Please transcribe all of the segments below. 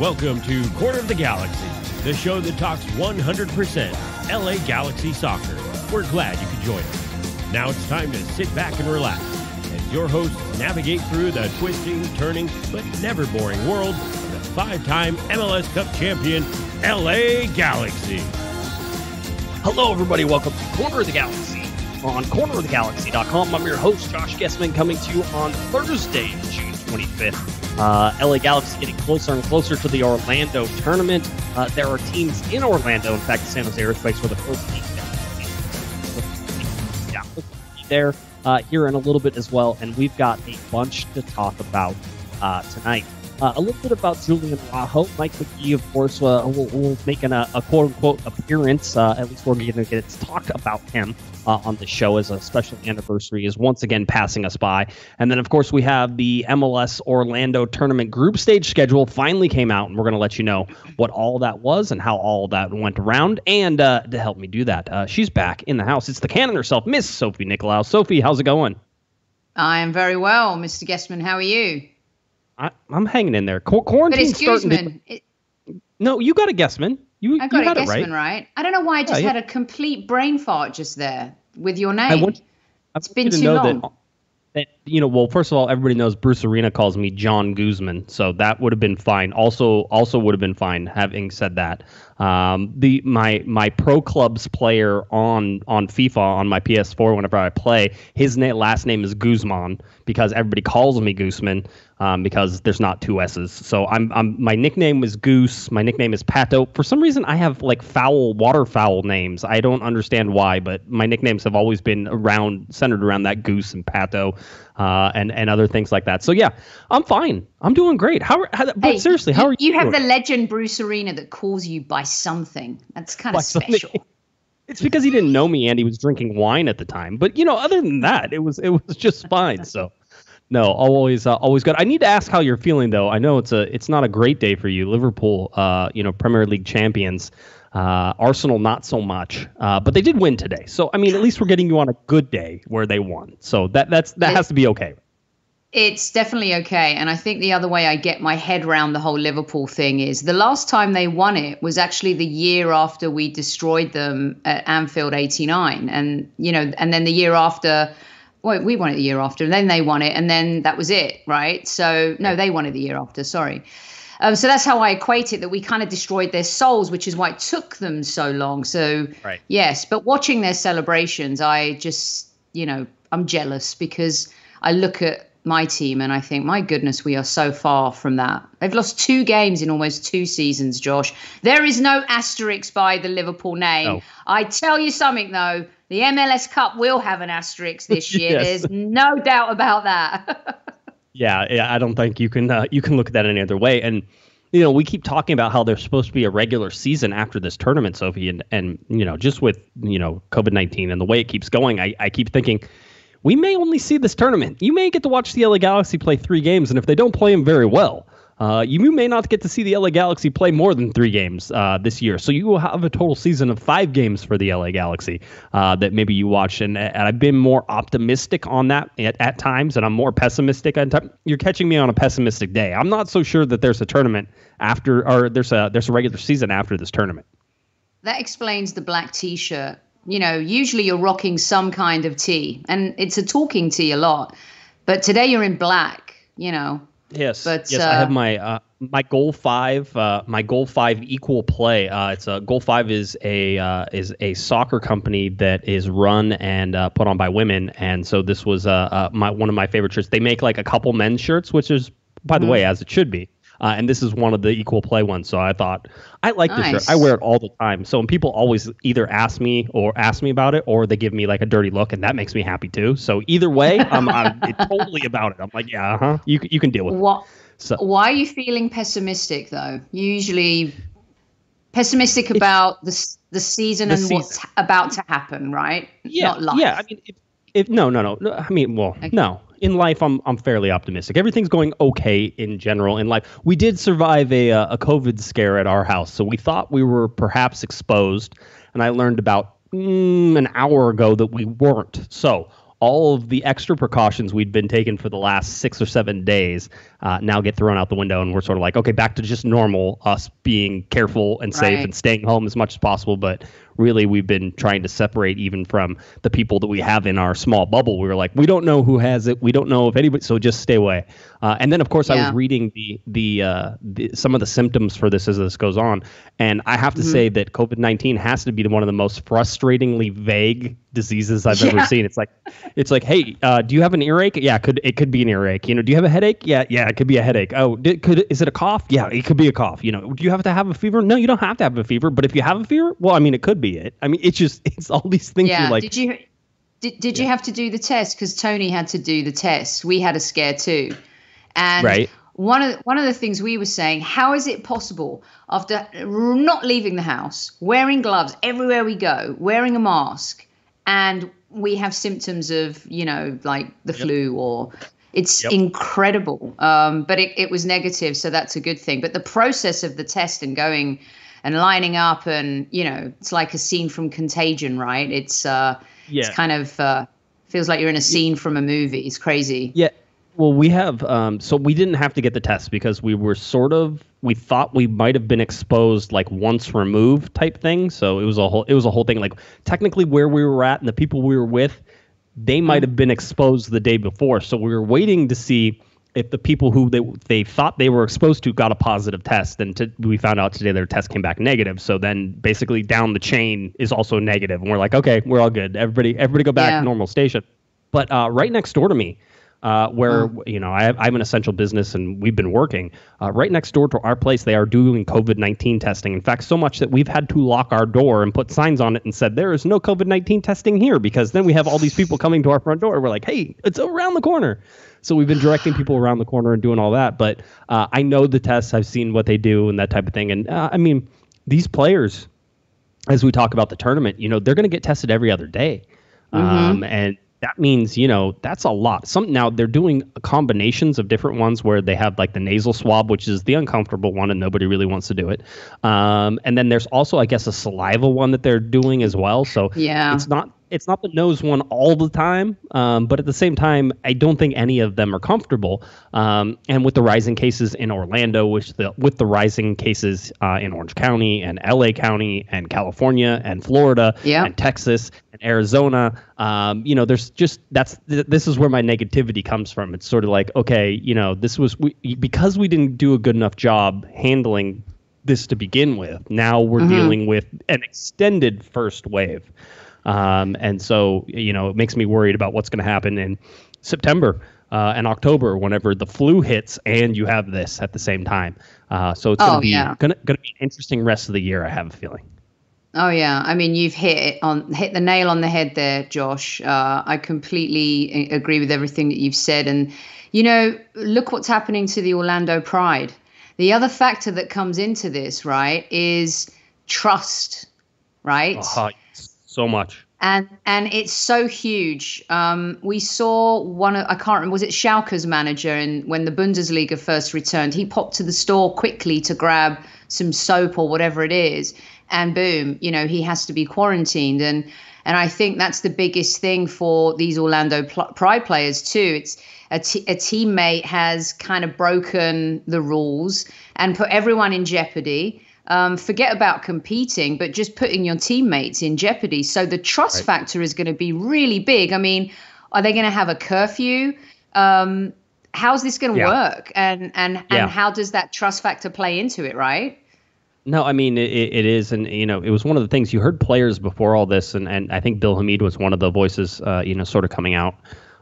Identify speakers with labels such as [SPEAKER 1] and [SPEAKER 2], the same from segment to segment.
[SPEAKER 1] Welcome to Corner of the Galaxy, the show that talks 100% LA Galaxy soccer. We're glad you could join us. Now it's time to sit back and relax as your hosts navigate through the twisting, turning, but never boring world of the five time MLS Cup champion LA Galaxy.
[SPEAKER 2] Hello, everybody. Welcome to Corner of the Galaxy on cornerofthegalaxy.com. I'm your host, Josh Guessman, coming to you on Thursday, June 25th. Uh, LA Galaxy getting closer and closer to the Orlando tournament. Uh, there are teams in Orlando. In fact, the San Jose Earthquakes were the first team yeah, there uh, here in a little bit as well. And we've got a bunch to talk about uh, tonight. Uh, a little bit about Julian Araujo. Mike Magee, of course, uh, will, will make an, a, a quote unquote appearance. Uh, at least we're going to get to talk about him uh, on the show as a special anniversary is once again passing us by. And then, of course, we have the MLS Orlando tournament group stage schedule finally came out, and we're going to let you know what all that was and how all that went around. And uh, to help me do that, uh, she's back in the house. It's the cannon herself, Miss Sophie Nicolau. Sophie, how's it going?
[SPEAKER 3] I am very well, Mr. Guestman. How are you?
[SPEAKER 2] I, am hanging in there. Qu- quarantine's starting to. It, no, you got a Guessman. You,
[SPEAKER 3] I got,
[SPEAKER 2] you
[SPEAKER 3] a
[SPEAKER 2] it right.
[SPEAKER 3] right. I don't know why I just yeah, had yeah. a complete brain fart just there with your name. I want, I it's been too long.
[SPEAKER 2] That, that, you know, well, first of all, everybody knows Bruce Arena calls me John Guzman, so that would have been fine. Also, also would have been fine. Having said that, um, the my my pro clubs player on on FIFA on my PS4 whenever I play, his na- last name is Guzman because everybody calls me Gooseman um, because there's not two S's. So I'm, I'm my nickname was Goose. My nickname is Pato. For some reason, I have like foul waterfowl names. I don't understand why, but my nicknames have always been around centered around that Goose and Pato. Uh, and and other things like that. So yeah, I'm fine. I'm doing great. How, how but hey, seriously, how
[SPEAKER 3] you,
[SPEAKER 2] are you?
[SPEAKER 3] You have doing? the legend Bruce Arena that calls you by something. That's kind of special. Something.
[SPEAKER 2] It's because he didn't know me and he was drinking wine at the time. But you know, other than that, it was it was just fine. So no, always, uh, always good. I need to ask how you're feeling though. I know it's a, it's not a great day for you. Liverpool, uh, you know, Premier League champions. Uh, Arsenal, not so much, uh, but they did win today. So I mean, at least we're getting you on a good day where they won. So that that's that has to be okay.
[SPEAKER 3] It's definitely okay. And I think the other way I get my head around the whole Liverpool thing is the last time they won it was actually the year after we destroyed them at Anfield 89. And, you know, and then the year after well, we won it the year after, and then they won it, and then that was it, right? So no, they won it the year after. Sorry. Um, so that's how I equate it that we kind of destroyed their souls, which is why it took them so long. So right. yes, but watching their celebrations, I just you know I'm jealous because I look at my team and I think, my goodness, we are so far from that. They've lost two games in almost two seasons, Josh. There is no asterisk by the Liverpool name. No. I tell you something though, the MLS Cup will have an asterisk this year. yes. There's no doubt about that.
[SPEAKER 2] yeah, I don't think you can uh, you can look at that any other way. And you know, we keep talking about how there's supposed to be a regular season after this tournament, Sophie, and and you know, just with you know COVID nineteen and the way it keeps going, I, I keep thinking we may only see this tournament. You may get to watch the LA Galaxy play three games, and if they don't play them very well, uh, you may not get to see the LA Galaxy play more than three games uh, this year. So you will have a total season of five games for the LA Galaxy uh, that maybe you watch. And, and, I've been more optimistic on that at, at times, and I'm more pessimistic. Time. You're catching me on a pessimistic day. I'm not so sure that there's a tournament after, or there's a there's a regular season after this tournament.
[SPEAKER 3] That explains the black T-shirt. You know, usually you're rocking some kind of tee, and it's a talking tee a lot. But today you're in black. You know,
[SPEAKER 2] Yes, but, yes, uh, I have my uh, my goal five. Uh, my goal five equal play. Uh, it's a goal five is a uh, is a soccer company that is run and uh, put on by women, and so this was my one of my favorite shirts. They make like a couple men's shirts, which is by the mm-hmm. way as it should be. Uh, and this is one of the equal play ones. So I thought I like nice. this shirt. I wear it all the time. So when people always either ask me or ask me about it, or they give me like a dirty look, and that makes me happy too. So either way, I'm, I'm totally about it. I'm like, yeah, uh-huh. You you can deal with
[SPEAKER 3] what? it. So. Why are you feeling pessimistic though? Usually pessimistic about the the season the and season. what's about to happen, right?
[SPEAKER 2] Yeah, yeah. I mean, if, if no, no, no, I mean, well, okay. no in life, I'm I'm fairly optimistic. Everything's going okay in general in life. We did survive a uh, a COVID scare at our house, so we thought we were perhaps exposed, and I learned about mm, an hour ago that we weren't. So all of the extra precautions we'd been taking for the last six or seven days uh, now get thrown out the window, and we're sort of like, okay, back to just normal, us being careful and safe
[SPEAKER 3] Right.
[SPEAKER 2] and staying home as much as possible. But really, we've been trying to separate even from the people that we have in our small bubble. We were like, we don't know who has it, we don't know if anybody, so just stay away. Uh, and then, of course, I was reading the the, uh, the some of the symptoms for this as this goes on, and I have to
[SPEAKER 3] Mm-hmm.
[SPEAKER 2] say that COVID nineteen has to be one of the most frustratingly vague diseases I've ever seen. It's like, it's like, hey, uh, do you have an earache? Yeah, it could it could be an earache. You know, do you have a headache? Yeah, yeah, it could be a headache. Oh, did, could is it a cough? Yeah, it could be a cough. You know, do you have to have a fever? No, you don't have to have a fever. But if you have a fever, well, I mean, it could be it. I mean, it's just it's all these things.
[SPEAKER 3] Yeah.
[SPEAKER 2] You're like,
[SPEAKER 3] did you did, did you have to do the test? Because Tony had to do the test. We had a scare too. And
[SPEAKER 2] Right.
[SPEAKER 3] one of one of the things we were saying, how is it possible after not leaving the house, wearing gloves everywhere we go, wearing a mask, and we have symptoms of, you know, like the flu or it's
[SPEAKER 2] Yep.
[SPEAKER 3] incredible. Um, but it, it was negative, so that's a good thing. But the process of the test and going and lining up and, you know, it's like a scene from Contagion, right? It's uh
[SPEAKER 2] Yeah.
[SPEAKER 3] it's kind of uh feels like you're in a scene from a movie. It's crazy.
[SPEAKER 2] Yeah. Well, we have. Um, so we didn't have to get the test because we were sort of. We thought we might have been exposed like once removed type thing. So it was a whole. It was a whole thing. Like technically, where we were at and the people we were with, they might have been exposed the day before. So we were waiting to see if the people who they they thought they were exposed to got a positive test. And to, we found out today their test came back negative. So then basically down the chain is also negative, and we're like, okay, we're all good. Everybody, everybody, go back
[SPEAKER 3] Yeah.
[SPEAKER 2] normal station. But uh, right next door to me, uh, where you know I I'm an essential business and we've been working uh, right next door to our place. They are doing COVID nineteen testing. In fact, so much that we've had to lock our door and put signs on it and said there is no COVID nineteen testing here because then we have all these people coming to our front door. We're like, hey, it's around the corner. So we've been directing people around the corner and doing all that. But uh, I know the tests. I've seen what they do and that type of thing. And uh, I mean, these players, as we talk about the tournament, you know, they're going to get tested every other day. Um, and that means, you know, that's a lot. Some now they're doing combinations of different ones where they have like the nasal swab, which is the uncomfortable one, and nobody really wants to do it. Um, and then there's also, I guess, a saliva one that they're doing as well. So
[SPEAKER 3] Yeah.
[SPEAKER 2] it's not it's not the nose one all the time, um, but at the same time, I don't think any of them are comfortable. Um, and with the rising cases in Orlando, which the with the rising cases uh, in Orange County and LA County and California and Florida
[SPEAKER 3] Yeah.
[SPEAKER 2] and Texas and Arizona, um, you know, there's just that's th- this is where my negativity comes from. It's sort of like, okay, you know, this was we, because we didn't do a good enough job handling this to begin with. Now we're dealing with an extended first wave. Um, and so, you know, it makes me worried about what's going to happen in September uh, and October whenever the flu hits and you have this at the same time. Uh, so it's going to
[SPEAKER 3] Oh,
[SPEAKER 2] be
[SPEAKER 3] yeah.
[SPEAKER 2] going to be an interesting rest of the year. I have a feeling.
[SPEAKER 3] Oh yeah, I mean you've hit it on hit the nail on the head there, Josh. Uh, I completely agree with everything that you've said, and you know, look what's happening to the Orlando Pride. The other factor that comes into this, right, is trust, right?
[SPEAKER 2] Uh, so much.
[SPEAKER 3] and and it's so huge. Um, we saw one of I can't remember was it Schalke's manager, and when the Bundesliga first returned, he popped to the store quickly to grab some soap or whatever it is, and boom, you know he has to be quarantined, and and I think that's the biggest thing for these Orlando pl- Pride players too. It's a, t- a teammate has kind of broken the rules and put everyone in jeopardy um, forget about competing, but just putting your teammates in jeopardy. So the trust
[SPEAKER 2] Right.
[SPEAKER 3] factor is going to be really big. I mean, are they going to have a curfew? Um, how's this going to
[SPEAKER 2] Yeah.
[SPEAKER 3] work? And and and
[SPEAKER 2] Yeah.
[SPEAKER 3] how does that trust factor play into it? Right?
[SPEAKER 2] No, I mean it, it is, and you know, it was one of the things you heard players before all this, and, and I think Bill Hamid was one of the voices, uh, you know, sort of coming out,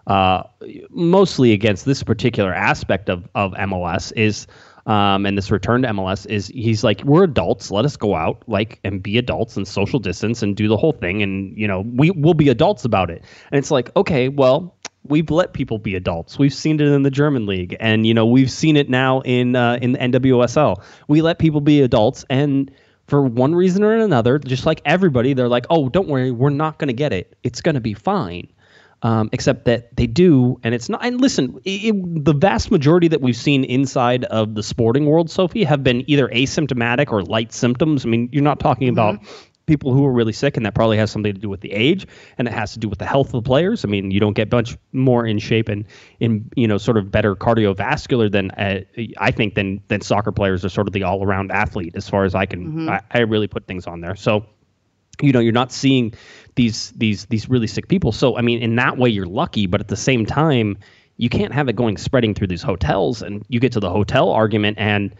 [SPEAKER 2] uh, mostly against this particular aspect of of MLS is, um, and this return to MLS is he's like, we're adults, let us go out like and be adults and social distance and do the whole thing, and you know, we will be adults about it, and it's like, okay, well, we've let people be adults. We've seen it in the German league, and you know we've seen it now in uh, in the NWSL. We let people be adults, and for one reason or another, just like everybody, they're like, "Oh, don't worry, we're not going to get it. It's going to be fine." Um, except that they do, and it's not. And listen, it, it- the vast majority that we've seen inside of the sporting world, Sophie, have been either asymptomatic or light symptoms. I mean, you're not talking about people who are really sick, and that probably has something to do with the age, and it has to do with the health of the players. I mean, you don't get much more in shape and in you know sort of better cardiovascular than uh, I think than than soccer players are sort of the all around athlete as far as I can mm-hmm. I, I really put things on there. So you know you're not seeing these these these really sick people. So I mean, in that way, you're lucky, but at the same time, you can't have it going spreading through these hotels. And you get to the hotel argument and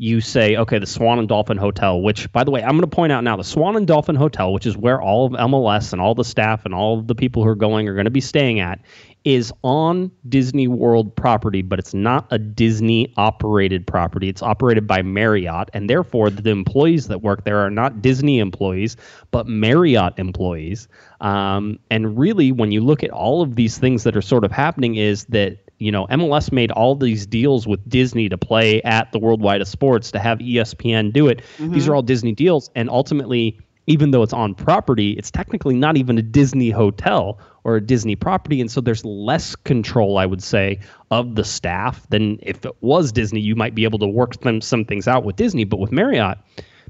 [SPEAKER 2] you say, okay, the Swan and Dolphin Hotel, which, by the way, I'm going to point out now the Swan and Dolphin Hotel, which is where all of MLS and all the staff and all of the people who are going are going to be staying at, is on Disney World property, but it's not a Disney operated property. It's operated by Marriott, and therefore the employees that work there are not Disney employees, but Marriott employees. Um, and really, when you look at all of these things that are sort of happening, is that you know, MLS made all these deals with Disney to play at the Worldwide of Sports to have ESPN do it. Mm-hmm. These are all Disney deals, and ultimately, even though it's on property, it's technically not even a Disney hotel or a Disney property, and so there's less control, I would say, of the staff than if it was Disney. You might be able to work them some things out with Disney, but with Marriott,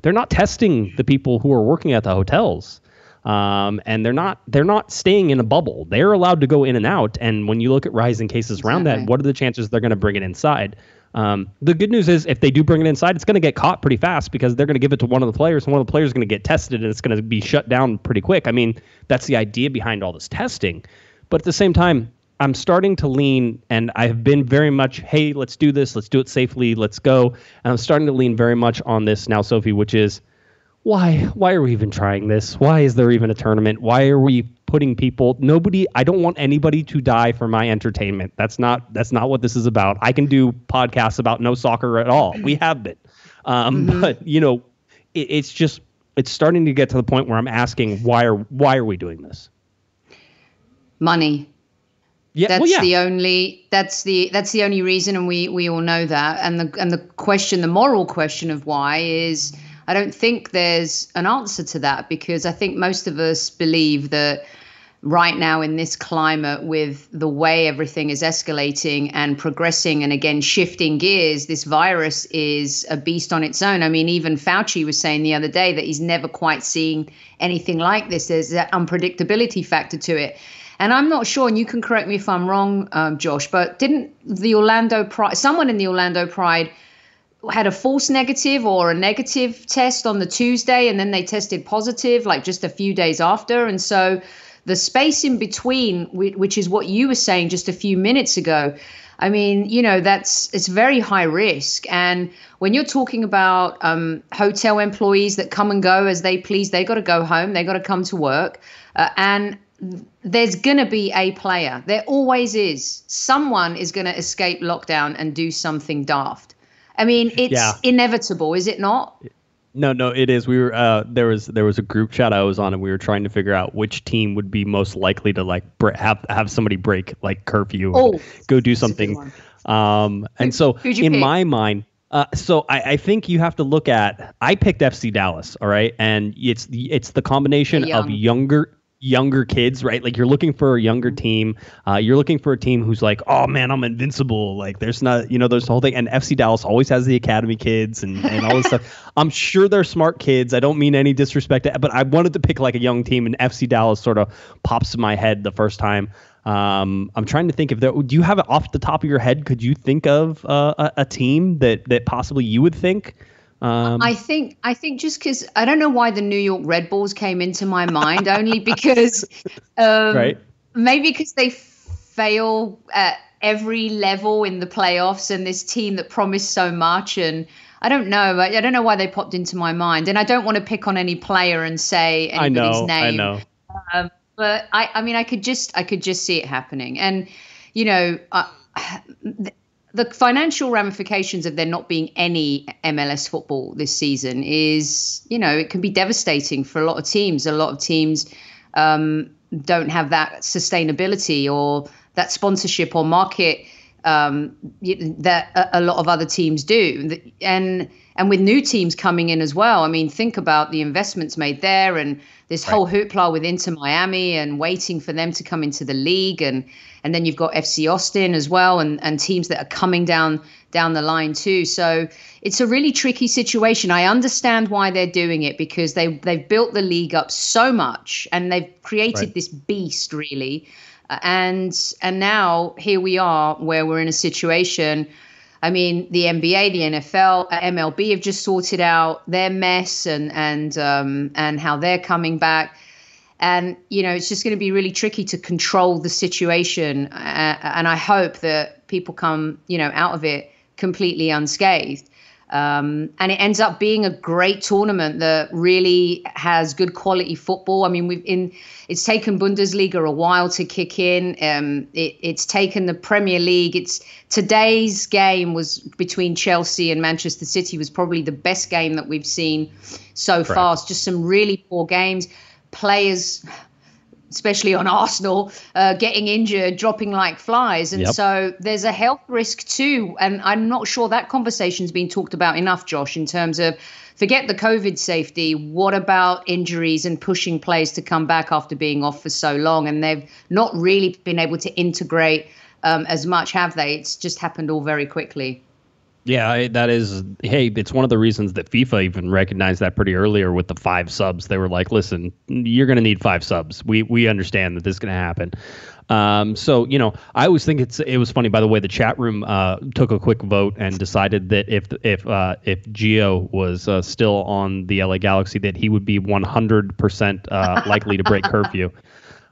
[SPEAKER 2] they're not testing the people who are working at the hotels um, and they're not they're not staying in a bubble. They're allowed to go in and out. And when you look at rising cases around that, what are the chances they're going to bring it inside? Um, the good news is if they do bring it inside, it's going to get caught pretty fast because they're going to give it to one of the players, and one of the players is going to get tested, and it's going to be shut down pretty quick. I mean, that's the idea behind all this testing. But at the same time, I'm starting to lean, and I've been very much, hey, let's do this, let's do it safely, let's go. And I'm starting to lean very much on this now, Sophie, which is why why are we even trying this? Why is there even a tournament? Why are we putting people nobody I don't want anybody to die for my entertainment. That's not that's not what this is about. I can do podcasts about no soccer at all. We have been. Um, mm-hmm. but you know, it, it's just it's starting to get to the point where I'm asking why are why are we doing this?
[SPEAKER 3] Money.
[SPEAKER 2] Yeah,
[SPEAKER 3] that's
[SPEAKER 2] well, yeah.
[SPEAKER 3] the only that's the that's the only reason and we we all know that. And the and the question, the moral question of why is I don't think there's an answer to that because I think most of us believe that right now in this climate with the way everything is escalating and progressing and again shifting gears this virus is a beast on its own. I mean even fauci was saying the other day that he's never quite seen anything like this. There's that unpredictability factor to it. And i'm not sure and you can correct me if i'm wrong um, josh but didn't the orlando pride someone in the orlando pride had a false negative or a negative test on the Tuesday and then they tested positive like just a few days after. And so the space in between, which is what you were saying just a few minutes ago, I mean, you know, that's it's very high risk. And when you're talking about um, hotel employees that come and go as they please, they got to go home, they got to come to work. Uh, and there's going to be a player. There always is. Someone is going to escape lockdown and do something daft. I mean, it's yeah. inevitable, is it not?
[SPEAKER 2] No, no, it is. We were uh, there was there was a group chat I was on, and we were trying to figure out which team would be most likely to like have have somebody break like curfew oh, go do something. Um, and so in pick? my mind, uh, so I, I, think you have to look at. I picked FC Dallas, all right, and it's the it's the combination of younger younger kids, right? Like you're looking for a younger team. Uh, you're looking for a team who's like, oh man, I'm invincible. Like there's not, you know, there's the whole thing. And FC Dallas always has the academy kids and, and all this stuff. I'm sure they're smart kids. I don't mean any disrespect, to, but I wanted to pick like a young team, and FC Dallas sort of pops in my head the first time. Um, I'm trying to think if there. Do you have it off the top of your head? Could you think of uh, a, a team that that possibly you would think?
[SPEAKER 3] Um, I think I think just because I don't know why the New York Red Bulls came into my mind, only because um, right. maybe because they fail at every level in the playoffs, and this team that promised so much, and I don't know, I, I don't know why they popped into my mind, and I don't want to pick on any player and say anybody's
[SPEAKER 2] I know,
[SPEAKER 3] name.
[SPEAKER 2] I know.
[SPEAKER 3] Um, but I, I mean, I could just I could just see it happening, and you know. Uh, the financial ramifications of there not being any MLS football this season is, you know, it can be devastating for a lot of teams. A lot of teams um, don't have that sustainability or that sponsorship or market um, that a, a, lot of other teams do. And and with new teams coming in as well. I mean, think about the investments made there and this right. whole hoopla with Inter Miami and waiting for them to come into the league and and then you've got FC Austin as well and and teams that are coming down down the line too. So it's a really tricky situation. I understand why they're doing it because they they've built the league up so much and they've created right. this beast really. Uh, and and now here we are where we're in a situation I mean, the NBA, the NFL, uh, MLB have just sorted out their mess and and um, and how they're coming back. And you know, it's just going to be really tricky to control the situation. Uh, and I hope that people come, you know, out of it completely unscathed. Um, and it ends up being a great tournament that really has good quality football. I mean, we've in it's taken Bundesliga a while to kick in. Um, it, it's taken the Premier League. It's today's game was between Chelsea and Manchester City was probably the best game that we've seen so far. It's just some really poor games. Players especially on Arsenal, uh, getting injured, dropping like flies. And yep. so there's a health risk too. And I'm not sure that conversation's been talked about enough, Josh, in terms of forget the COVID safety. What about injuries and pushing players to come back after being off for so long? And they've not really been able to integrate um, as much, have they? It's just happened all very quickly.
[SPEAKER 2] Yeah, that is. Hey, it's one of the reasons that FIFA even recognized that pretty earlier with the five subs. They were like, "Listen, you're going to need five subs. We we understand that this is going to happen." Um, so you know, I always think it's it was funny. By the way, the chat room uh, took a quick vote and decided that if if uh, if Gio was uh, still on the LA Galaxy, that he would be 100 uh, percent likely to break curfew.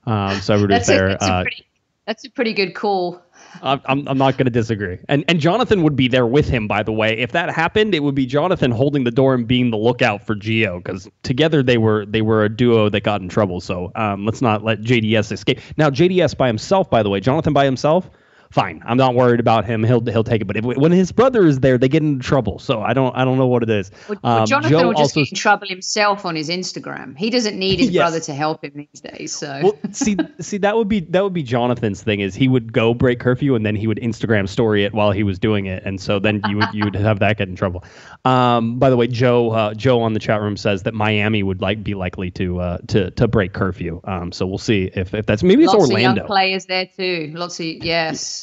[SPEAKER 2] Um, so everybody's there.
[SPEAKER 3] A, that's, a uh, pretty, that's a pretty good call.
[SPEAKER 2] I'm, I'm not going to disagree. And and Jonathan would be there with him, by the way. If that happened, it would be Jonathan holding the door and being the lookout for Gio, because together they were they were a duo that got in trouble. So um, let's not let JDS escape. Now JDS by himself, by the way, Jonathan by himself fine. I'm not worried about him. He'll he'll take it. But if, when his brother is there, they get into trouble. So I don't I don't know what it is.
[SPEAKER 3] Well, um, Jonathan Joe will just also, get in trouble himself on his Instagram. He doesn't need his yes. brother to help him these days. So
[SPEAKER 2] well, see see that would be that would be Jonathan's thing is he would go break curfew and then he would Instagram story it while he was doing it, and so then you would you would have that get in trouble. Um, by the way, Joe uh, Joe on the chat room says that Miami would like be likely to uh, to to break curfew. Um, so we'll see if if that's maybe it's Orlando.
[SPEAKER 3] Of young players there too. Lots of yes.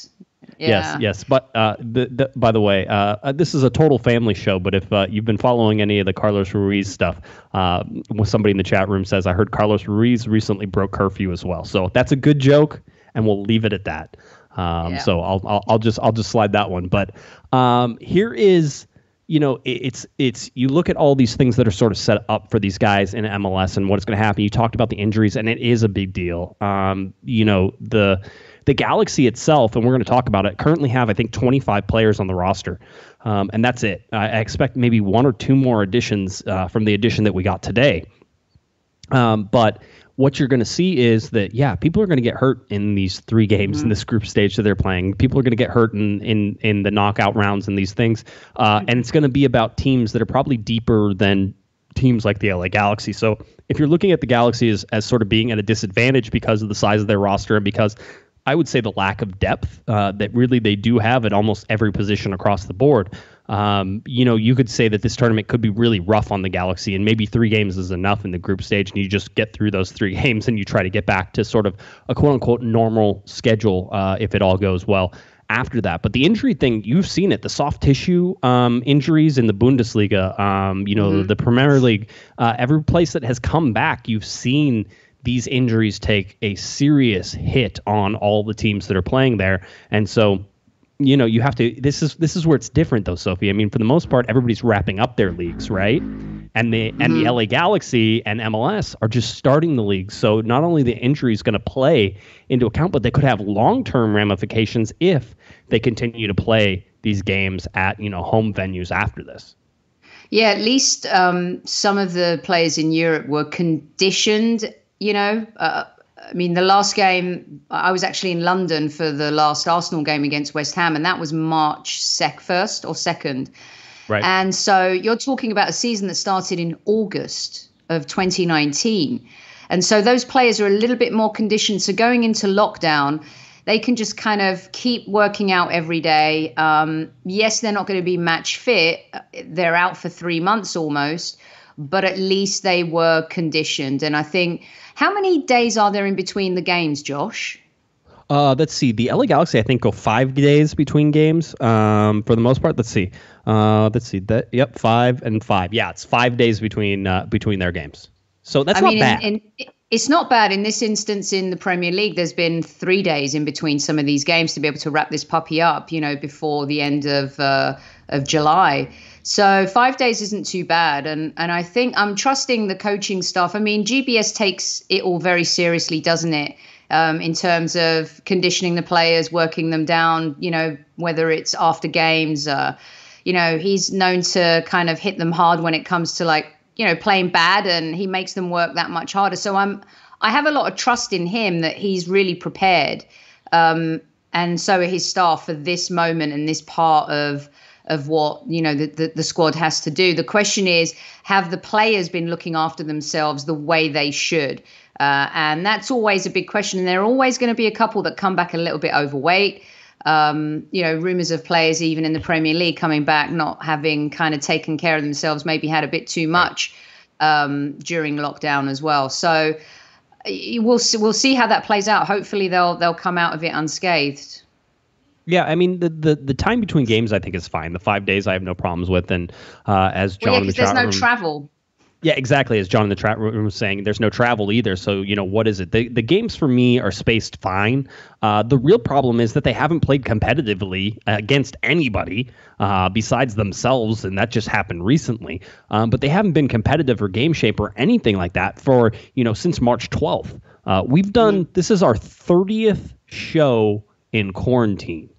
[SPEAKER 2] Yeah. Yes, yes. But uh, the, the, by the way, uh, uh, this is a total family show. But if uh, you've been following any of the Carlos Ruiz stuff, uh, somebody in the chat room says, I heard Carlos Ruiz recently broke curfew as well. So that's a good joke, and we'll leave it at that. Um, yeah. So I'll, I'll, I'll just I'll just slide that one. But um, here is you know it's it's you look at all these things that are sort of set up for these guys in MLS and what's going to happen. You talked about the injuries, and it is a big deal. Um, you know the the Galaxy itself, and we're going to talk about it, currently have, I think, 25 players on the roster. Um, and that's it. I, I, expect maybe one or two more additions uh, from the addition that we got today. Um, but what you're going to see is that yeah, people are going to get hurt in these three games mm-hmm. in this group stage that they're playing. People are going to get hurt in in in the knockout rounds and these things, uh, and it's going to be about teams that are probably deeper than teams like the LA Galaxy. So if you're looking at the Galaxy as, as sort of being at a disadvantage because of the size of their roster and because I would say the lack of depth uh, that really they do have at almost every position across the board. Um, you know, you could say that this tournament could be really rough on the Galaxy, and maybe three games is enough in the group stage, and you just get through those three games and you try to get back to sort of a quote unquote normal schedule uh, if it all goes well after that. But the injury thing, you've seen it. The soft tissue um, injuries in the Bundesliga, um, you know, mm-hmm. the Premier League, uh, every place that has come back, you've seen these injuries take a serious hit on all the teams that are playing there. And so, you know, you have to this is this is where it's different though, Sophie. I mean, for the most part, everybody's wrapping up their leagues, right? And the mm-hmm. and the mm-hmm. LA Galaxy and MLS are just starting the league. So not only the injury is going to play into account, but they could have long-term ramifications if they continue to play these games at, you know, home venues after this.
[SPEAKER 3] Yeah, at least um, some of the players in Europe were conditioned you know, uh, I mean, the last game, I was actually in London for the last Arsenal game against West Ham, and that was March sec first or second. Right. And so you're talking about a season that started in August of 2019. And so those players are a little bit more conditioned. So going into lockdown, they can just kind of keep working out every day. Um, yes, they're not going to be match fit. They're out for three months almost, but at least they were conditioned. And I think, how many days are there in between the games, Josh?
[SPEAKER 2] Uh, let's see. The LA Galaxy, I think, go five days between games. Um, for the most part. Let's see. Uh, let's see. That yep, five and five. Yeah, it's five days between uh, between their games. So that's I not mean, bad. In, in,
[SPEAKER 3] it's not bad in this instance in the Premier League. There's been three days in between some of these games to be able to wrap this puppy up, you know, before the end of uh, of July. So five days isn't too bad, and and I think I'm trusting the coaching staff. I mean, GBS takes it all very seriously, doesn't it? Um, in terms of conditioning the players, working them down, you know, whether it's after games, uh, you know, he's known to kind of hit them hard when it comes to like you know playing bad and he makes them work that much harder so i'm i have a lot of trust in him that he's really prepared um, and so are his staff for this moment and this part of of what you know the, the, the squad has to do the question is have the players been looking after themselves the way they should uh, and that's always a big question and there are always going to be a couple that come back a little bit overweight um, you know, rumors of players even in the Premier League coming back not having kind of taken care of themselves, maybe had a bit too much um, during lockdown as well. So we'll see, we'll see how that plays out. Hopefully they'll they'll come out of it unscathed.
[SPEAKER 2] Yeah, I mean the, the the time between games I think is fine. The five days I have no problems with, and uh, as John well, yeah, the
[SPEAKER 3] there's no
[SPEAKER 2] room,
[SPEAKER 3] travel.
[SPEAKER 2] Yeah, exactly. As John in the chat room was saying, there's no travel either. So, you know, what is it? The, the games for me are spaced fine. Uh, the real problem is that they haven't played competitively against anybody uh, besides themselves, and that just happened recently. Um, but they haven't been competitive or game shape or anything like that for, you know, since March 12th. Uh, we've done, this is our 30th show in quarantine.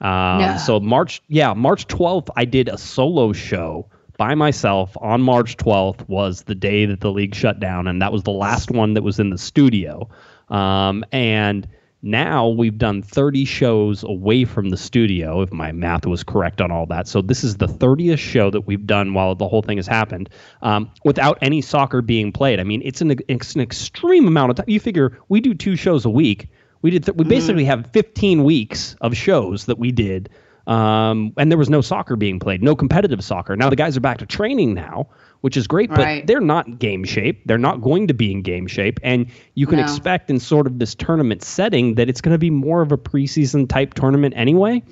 [SPEAKER 2] Um, yeah. So, March, yeah, March 12th, I did a solo show by myself on March 12th was the day that the league shut down, and that was the last one that was in the studio. Um, and now we've done 30 shows away from the studio, if my math was correct on all that. So this is the 30th show that we've done while the whole thing has happened um, without any soccer being played. I mean, it's an, it's an extreme amount of time. You figure we do two shows a week. We did th- we mm-hmm. basically have 15 weeks of shows that we did um, and there was no soccer being played, no competitive soccer. Now the guys are back to training now, which is great, but right. they're not game shape. They're not going to be in game shape. And you can no. expect in sort of this tournament setting that it's going to be more of a preseason type tournament anyway,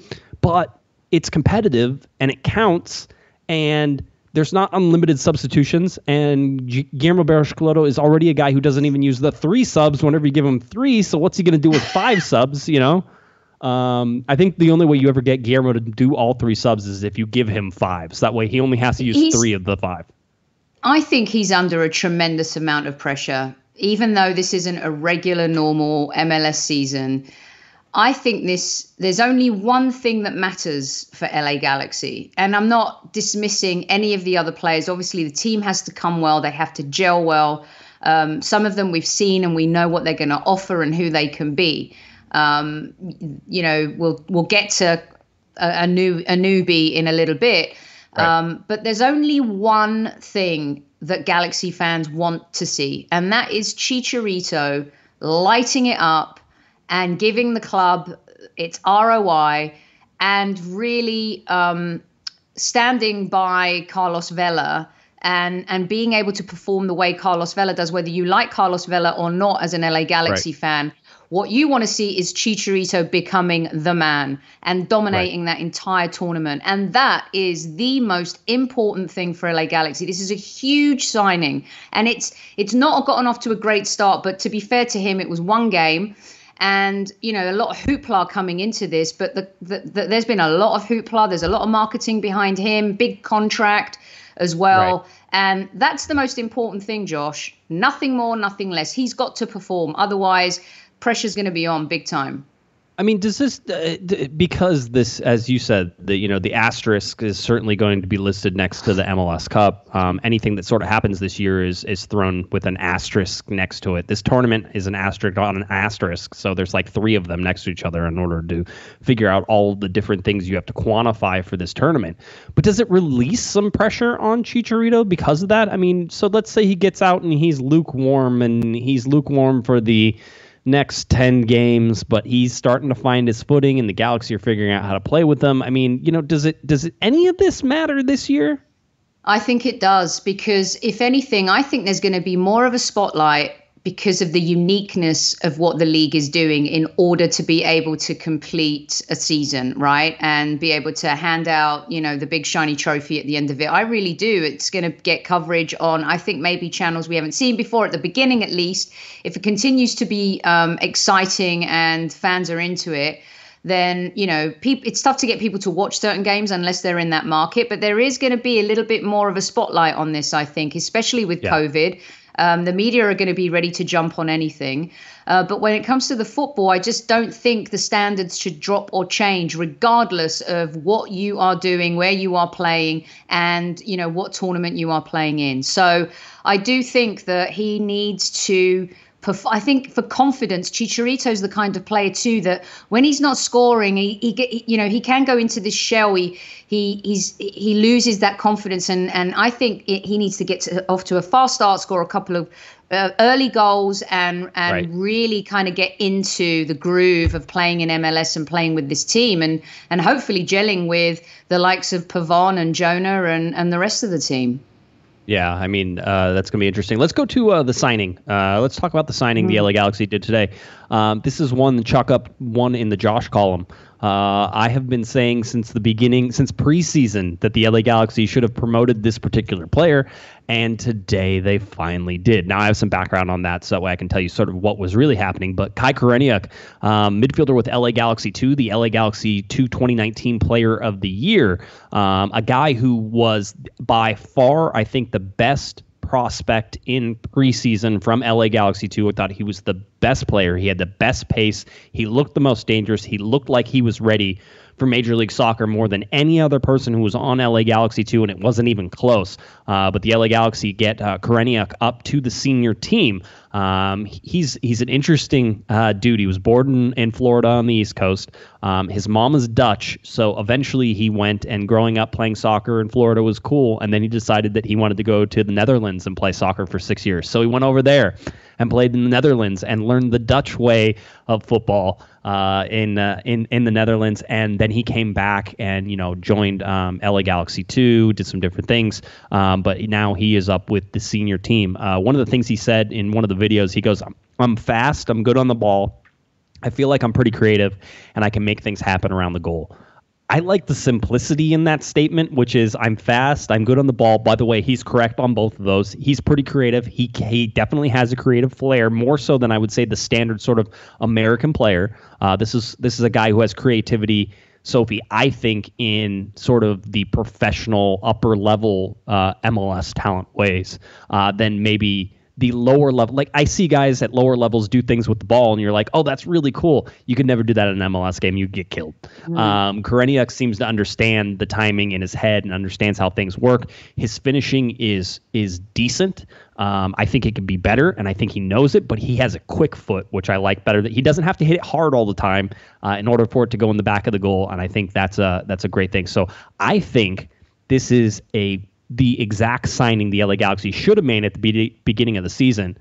[SPEAKER 2] but it's competitive and it counts. And there's not unlimited substitutions. And G- Guillermo Barros is already a guy who doesn't even use the three subs whenever you give him three. So what's he going to do with five subs, you know? Um, I think the only way you ever get Guillermo to do all three subs is if you give him five. So that way he only has to use he's, three of the five.
[SPEAKER 3] I think he's under a tremendous amount of pressure. Even though this isn't a regular, normal MLS season, I think this there's only one thing that matters for LA Galaxy. And I'm not dismissing any of the other players. Obviously, the team has to come well, they have to gel well. Um, some of them we've seen and we know what they're going to offer and who they can be. Um, you know, we'll we'll get to a, a, new a newbie in a little bit. Right. Um, but there's only one thing that Galaxy fans want to see, and that is Chicharito lighting it up and giving the club its ROI and really um, standing by Carlos Vela and and being able to perform the way Carlos Vela does, whether you like Carlos Vela or not as an LA Galaxy right. fan. What you want to see is Chicharito becoming the man and dominating right. that entire tournament. And that is the most important thing for LA Galaxy. This is a huge signing. And it's it's not gotten off to a great start, but to be fair to him, it was one game and you know a lot of hoopla coming into this but the, the, the, there's been a lot of hoopla. There's a lot of marketing behind him big contract as well. Right. and that's the most important thing josh. Nothing more nothing less. He's got to perform. Otherwise pressure's going to be on big time.
[SPEAKER 2] I mean, does this uh, because this, as you said, the you know the asterisk is certainly going to be listed next to the MLS Cup. Um, anything that sort of happens this year is is thrown with an asterisk next to it. This tournament is an asterisk on an asterisk, so there's like three of them next to each other in order to figure out all the different things you have to quantify for this tournament. But does it release some pressure on Chicharito because of that? I mean, so let's say he gets out and he's lukewarm and he's lukewarm for the next 10 games, but he's starting to find his footing and the Galaxy are figuring out how to play with them. I mean, you know, does it does it any of this matter this year?
[SPEAKER 3] I think it does because if anything, I think there's going to be more of a spotlight because of the uniqueness of what the league is doing in order to be able to complete a season, right? And be able to hand out, you know, the big shiny trophy at the end of it. I really do. It's going to get coverage on, I think, maybe channels we haven't seen before at the beginning, at least. If it continues to be um, exciting and fans are into it, then you know people it's tough to get people to watch certain games unless they're in that market but there is going to be a little bit more of a spotlight on this i think especially with yeah. covid um, the media are going to be ready to jump on anything. Uh, but when it comes to the football, I just don't think the standards should drop or change, regardless of what you are doing, where you are playing, and you know what tournament you are playing in. So I do think that he needs to I think for confidence, Chicharito's the kind of player too that when he's not scoring, he, he you know he can go into this shell. He he he's he loses that confidence, and and I think it, he needs to get to, off to a fast start, score a couple of uh, early goals, and and right. really kind of get into the groove of playing in MLS and playing with this team, and and hopefully gelling with the likes of Pavon and Jonah and and the rest of the team.
[SPEAKER 2] Yeah, I mean uh, that's going to be interesting. Let's go to uh, the signing. Uh, let's talk about the signing mm-hmm. the LA Galaxy did today. Um, this is one chalk up one in the Josh column. Uh, I have been saying since the beginning, since preseason, that the LA Galaxy should have promoted this particular player, and today they finally did. Now I have some background on that, so that way I can tell you sort of what was really happening. But Kai Koreniuk, um, midfielder with LA Galaxy 2, the LA Galaxy 2 2019 Player of the Year, um, a guy who was by far, I think, the best prospect in preseason from LA Galaxy 2. I thought he was the best player. He had the best pace. He looked the most dangerous. He looked like he was ready for Major League Soccer more than any other person who was on LA Galaxy 2, and it wasn't even close. Uh, but the LA Galaxy get uh, up to the senior team. Um, he's he's an interesting uh, dude. He was born in, in Florida on the East Coast. Um, his mom is Dutch, so eventually he went and growing up playing soccer in Florida was cool. And then he decided that he wanted to go to the Netherlands and play soccer for six years. So he went over there and played in the Netherlands and learned the Dutch way of football uh, in uh, in in the Netherlands. And then he came back and you know joined um, LA Galaxy two, did some different things. Um, but now he is up with the senior team. Uh, one of the things he said in one of the videos, he goes, "I'm fast. I'm good on the ball. I feel like I'm pretty creative, and I can make things happen around the goal." I like the simplicity in that statement, which is I'm fast, I'm good on the ball. By the way, he's correct on both of those. He's pretty creative. He he definitely has a creative flair, more so than I would say the standard sort of American player. Uh, this is this is a guy who has creativity. Sophie, I think in sort of the professional upper level uh, MLS talent ways, uh, than maybe the lower level. Like I see guys at lower levels do things with the ball, and you're like, oh, that's really cool. You could never do that in an MLS game. You get killed. Mm. Um, Koreniuk seems to understand the timing in his head and understands how things work. His finishing is is decent. Um, I think it can be better, and I think he knows it. But he has a quick foot, which I like better. That he doesn't have to hit it hard all the time uh, in order for it to go in the back of the goal, and I think that's a that's a great thing. So I think this is a the exact signing the LA Galaxy should have made at the be- beginning of the season.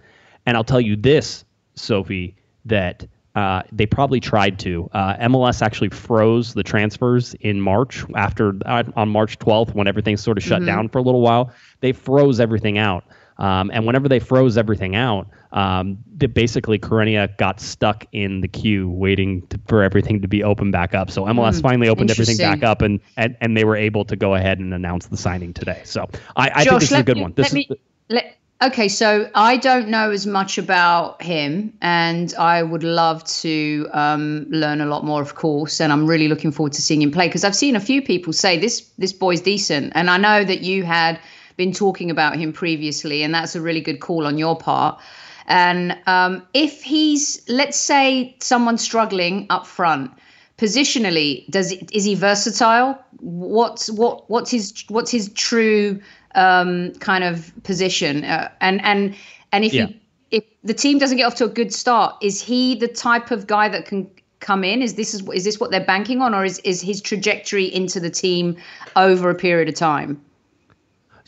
[SPEAKER 2] And I'll tell you this, Sophie, that uh, they probably tried to. Uh, MLS actually froze the transfers in March after uh, on March 12th when everything sort of shut mm-hmm. down for a little while. They froze everything out. Um, and whenever they froze everything out, um, the, basically Koreniuk got stuck in the queue waiting to, for everything to be opened back up. So MLS mm, finally opened everything back up, and, and and they were able to go ahead and announce the signing today. So I, I Josh, think this is a good
[SPEAKER 3] me,
[SPEAKER 2] one. This
[SPEAKER 3] me, is, let, okay, so I don't know as much about him, and I would love to um, learn a lot more, of course. And I'm really looking forward to seeing him play because I've seen a few people say this this boy's decent, and I know that you had been talking about him previously, and that's a really good call on your part. And um, if he's, let's say, someone struggling up front, positionally, does it, is he versatile? What's what what's his what's his true um, kind of position? Uh, and and and if yeah. he, if the team doesn't get off to a good start, is he the type of guy that can come in? Is this is, is this what they're banking on, or is is his trajectory into the team over a period of time?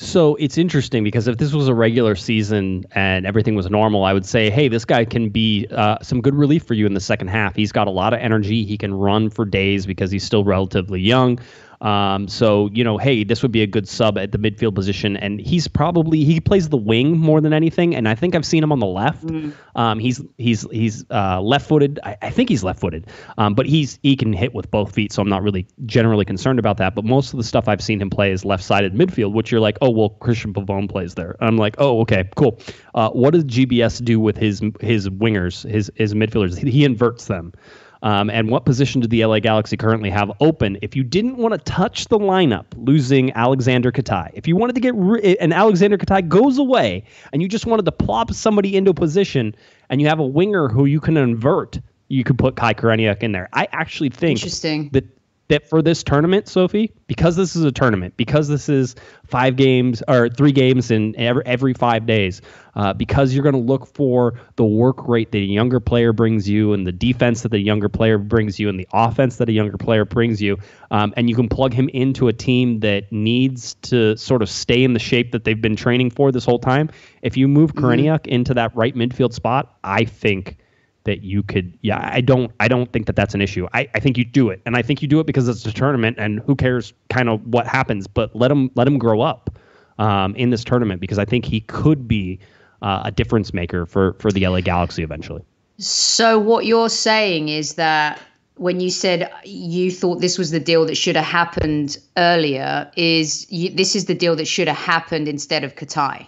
[SPEAKER 2] So it's interesting because if this was a regular season and everything was normal, I would say, hey, this guy can be uh, some good relief for you in the second half. He's got a lot of energy. He can run for days because he's still relatively young. Um, so you know, hey, this would be a good sub at the midfield position, and he's probably he plays the wing more than anything, and I think I've seen him on the left. Mm. Um, he's he's he's uh, left-footed. I, I, think he's left-footed, um, but he's he can hit with both feet, so I'm not really generally concerned about that. But most of the stuff I've seen him play is left-sided midfield, which you're like, oh well, Cristian Pavón plays there. I'm like, oh okay, cool. Uh, what does GBS do with his his wingers, his his midfielders? He inverts them. Um, and what position do the LA Galaxy currently have open? If you didn't want to touch the lineup, losing Aleksandar Katai, if you wanted to get rid, and Aleksandar Katai goes away, and you just wanted to plop somebody into a position, and you have a winger who you can invert, you could put Kai Koreniuk in there. I actually think
[SPEAKER 3] Interesting.
[SPEAKER 2] that that for this tournament, Sophie, because this is a tournament, because this is five games or three games in every every five days, uh, because you're going to look for the work rate that a younger player brings you, and the defense that the younger player brings you, and the offense that a younger player brings you, um, and you can plug him into a team that needs to sort of stay in the shape that they've been training for this whole time. If you move Koreniuk mm-hmm. into that right midfield spot, I think that you could yeah i don't i don't think that that's an issue. I, I think you do it. And i think you do it because it's a tournament and who cares kind of what happens but let him let him grow up um, in this tournament because i think he could be uh, a difference maker for for the la galaxy eventually.
[SPEAKER 3] So what you're saying is that when you said you thought this was the deal that should have happened earlier is you, this is the deal that should have happened instead of Katai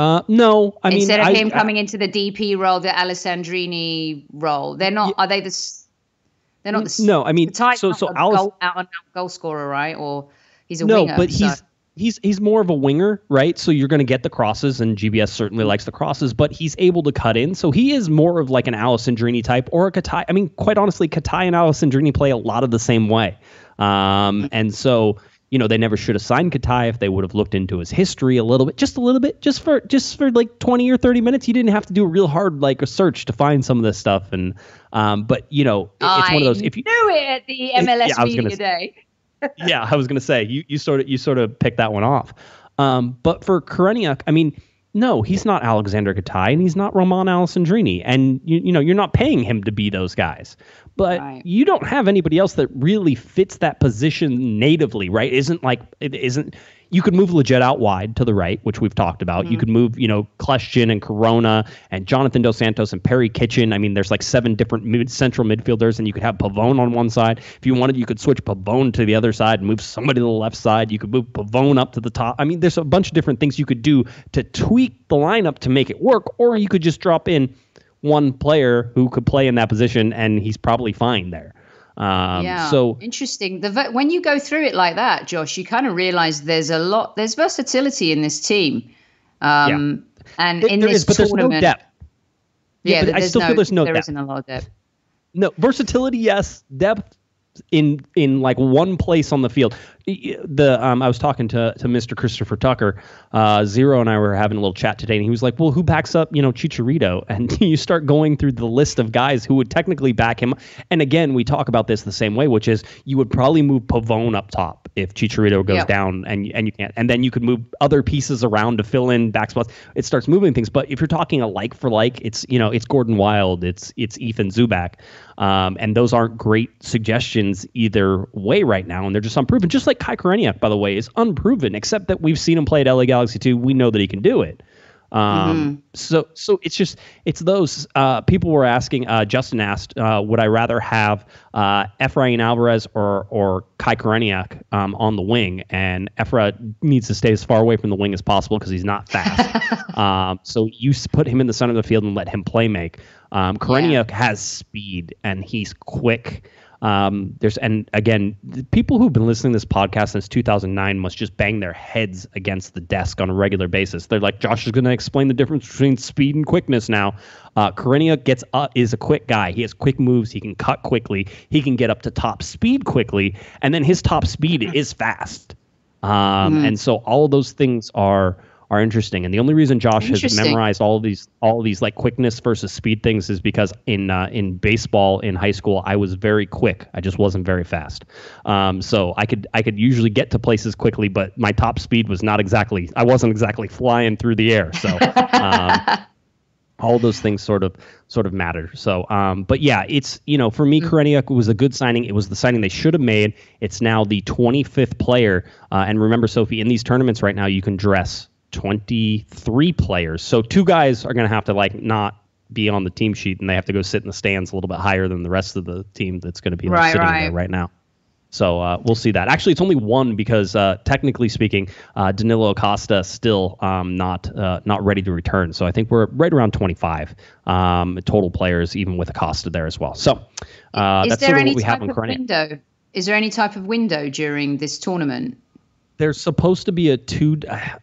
[SPEAKER 2] uh, no, I
[SPEAKER 3] mean instead
[SPEAKER 2] of
[SPEAKER 3] I, him coming into the DP role, the Alessandrini role, they're not. Yeah, are they the? They're not the.
[SPEAKER 2] No, I mean, so so
[SPEAKER 3] Alice, goal, out and out goal scorer, right? Or he's a
[SPEAKER 2] no,
[SPEAKER 3] winger,
[SPEAKER 2] but
[SPEAKER 3] so.
[SPEAKER 2] he's he's he's more of a winger, right? So you're going to get the crosses, and GBS certainly likes the crosses, but he's able to cut in. So he is more of like an Alessandrini type or a Katai. I mean, quite honestly, Katai and Alessandrini play a lot of the same way, um, and so you know, they never should have signed Katai if they would have looked into his history a little bit, just a little bit, just for just for like 20 or 30 minutes. You didn't have to do a real hard like a search to find some of this stuff. And um, but you know, it, it's one of those. If you
[SPEAKER 3] knew it at the MLS yeah, media day.
[SPEAKER 2] yeah, I was gonna say you you sort of you sort of picked that one off. Um, but for Koreniuk, I mean, no, he's not Alexander Katai and he's not Roman Alessandrini. And you, you know, you're not paying him to be those guys but right. you don't have anybody else that really fits that position natively, right? Isn't like it isn't. You could move Lletget out wide to the right, which we've talked about. Mm-hmm. You could move, you know, Kljestan and Corona and Jonathan Dos Santos and Perry Kitchen. I mean, there's like seven different mid- central midfielders, and you could have Pavón on one side. If you wanted, you could switch Pavón to the other side and move somebody to the left side. You could move Pavón up to the top. I mean, there's a bunch of different things you could do to tweak the lineup to make it work, or you could just drop in one player who could play in that position, and he's probably fine there. Um, yeah. So
[SPEAKER 3] interesting. The when you go through it like that, Josh, you kind of realize there's a lot. There's versatility in this team. Um, yeah. And in
[SPEAKER 2] there
[SPEAKER 3] this
[SPEAKER 2] is, but
[SPEAKER 3] tournament,
[SPEAKER 2] there's no depth.
[SPEAKER 3] Yeah,
[SPEAKER 2] yeah I still
[SPEAKER 3] no,
[SPEAKER 2] feel there's no
[SPEAKER 3] there
[SPEAKER 2] depth.
[SPEAKER 3] isn't a lot of depth.
[SPEAKER 2] No versatility, yes. Depth, in in like one place on the field. The um, I was talking to to Mr. Christopher Tucker, uh, Zero, and I were having a little chat today, and he was like, "Well, who backs up you know Chicharito?" And you start going through the list of guys who would technically back him. And again, we talk about this the same way, which is you would probably move Pavón up top if Chicharito goes down, and and you can't, and then you could move other pieces around to fill in back spots. It starts moving things. But if you're talking a like for like, it's you know it's Gordon Wild, it's it's Ethan Zubak. Um, and those aren't great suggestions either way right now, and they're just unproven. Just like Kai Koreniuk, by the way, is unproven, except that we've seen him play at LA Galaxy 2. We know that he can do it. Um, mm-hmm. So, so it's just it's those uh, people were asking. Uh, Justin asked, uh, would I rather have uh, Efrain Alvarez or or Kai Koreniuk um, on the wing? And Efra needs to stay as far away from the wing as possible because he's not fast. um, so you put him in the center of the field and let him play make. Um, Koreniuk yeah. has speed and he's quick. Um, there's and again, people who've been listening to this podcast since 2009 must just bang their heads against the desk on a regular basis. They're like, Josh is going to explain the difference between speed and quickness now. Uh, Koreniuk gets uh, is a quick guy. He has quick moves. He can cut quickly. He can get up to top speed quickly, and then his top speed is fast. Um, mm. And so all of those things are are interesting. And the only reason Josh has memorized all of these all of these like quickness versus speed things is because in uh, in baseball in high school I was very quick. I just wasn't very fast. Um, so I could I could usually get to places quickly, but my top speed was not exactly. I wasn't exactly flying through the air. So. Um, all those things sort of sort of matter. So, um, but yeah, it's you know for me, mm-hmm. Was a good signing. It was the signing they should have made. It's now the 25th player, uh, and remember, Sophie, in these tournaments right now, you can dress 23 players. So two guys are going to have to like not be on the team sheet, and they have to go sit in the stands a little bit higher than the rest of the team that's going to be right, sitting right. there right now. So uh, we'll see that. Actually, it's only one because uh, technically speaking, uh, Danilo Acosta still um, not uh, not ready to return. So I think we're right around 25 um, total players, even with Acosta there as well. So uh, that's sort of what we have in
[SPEAKER 3] Window? Is there any type of window during this tournament?
[SPEAKER 2] There's supposed to be a two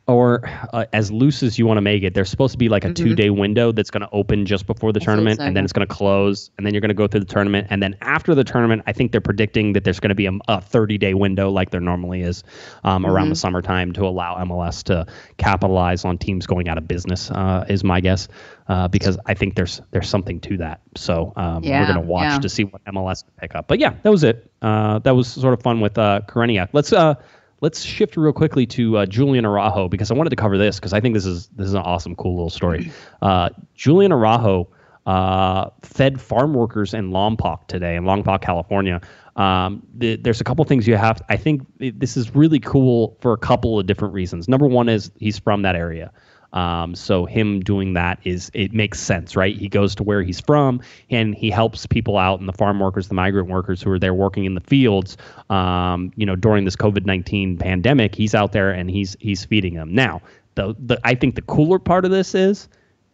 [SPEAKER 2] or uh, as loose as you want to make it there's supposed to be like a mm-hmm. two day window that's going to open just before the tournament and then it's going to close and then you're going to go through the tournament and then after the tournament i think they're predicting that there's going to be a, a 30 day window like there normally is um, mm-hmm. around the summertime to allow mls to capitalize on teams going out of business uh, is my guess uh, because i think there's there's something to that so um, yeah, we're going to watch yeah. to see what mls can pick up but yeah that was it uh, that was sort of fun with uh, Koreniuk. let's uh let's shift real quickly to uh, Julian Araujo because I wanted to cover this because I think this is this is an awesome, cool little story. Uh, Julian Araujo uh, fed farm workers in Lompoc today in Lompoc, California. Um, the, there's a couple things you have. I think this is really cool for a couple of different reasons. Number one is he's from that area. Um, so him doing that is it makes sense, right? He goes to where he's from and he helps people out and the farm workers, the migrant workers who are there working in the fields. Um, you know, during this COVID nineteen pandemic, he's out there and he's he's feeding them. Now, the the I think the cooler part of this is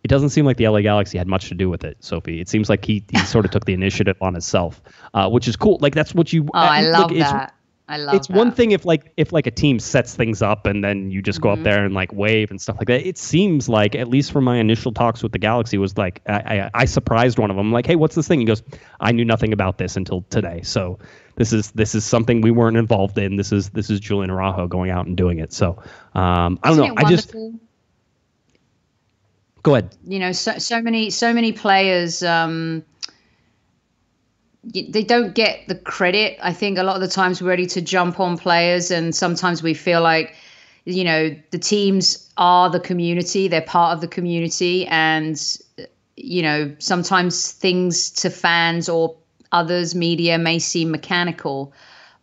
[SPEAKER 2] it doesn't seem like the LA Galaxy had much to do with it, Sophie. It seems like he he sort of took the initiative on himself, uh, which is cool. Like that's what you.
[SPEAKER 3] Oh, I love that. I love.
[SPEAKER 2] It's
[SPEAKER 3] that.
[SPEAKER 2] one thing if like if like a team sets things up and then you just go mm-hmm. up there and like wave and stuff like that. It seems like at least from my initial talks with the Galaxy was like I I, I surprised one of them like hey what's this thing he goes I knew nothing about this until today so this is this is something we weren't involved in this is this is Julian Araujo going out and doing it so um, I don't Isn't know I just go ahead
[SPEAKER 3] you know so so many so many players um they don't get the credit. I think a lot of the times we're ready to jump on players, and sometimes we feel like, you know, the teams are the community, they're part of the community, and, you know, sometimes things to fans or others, media, may seem mechanical.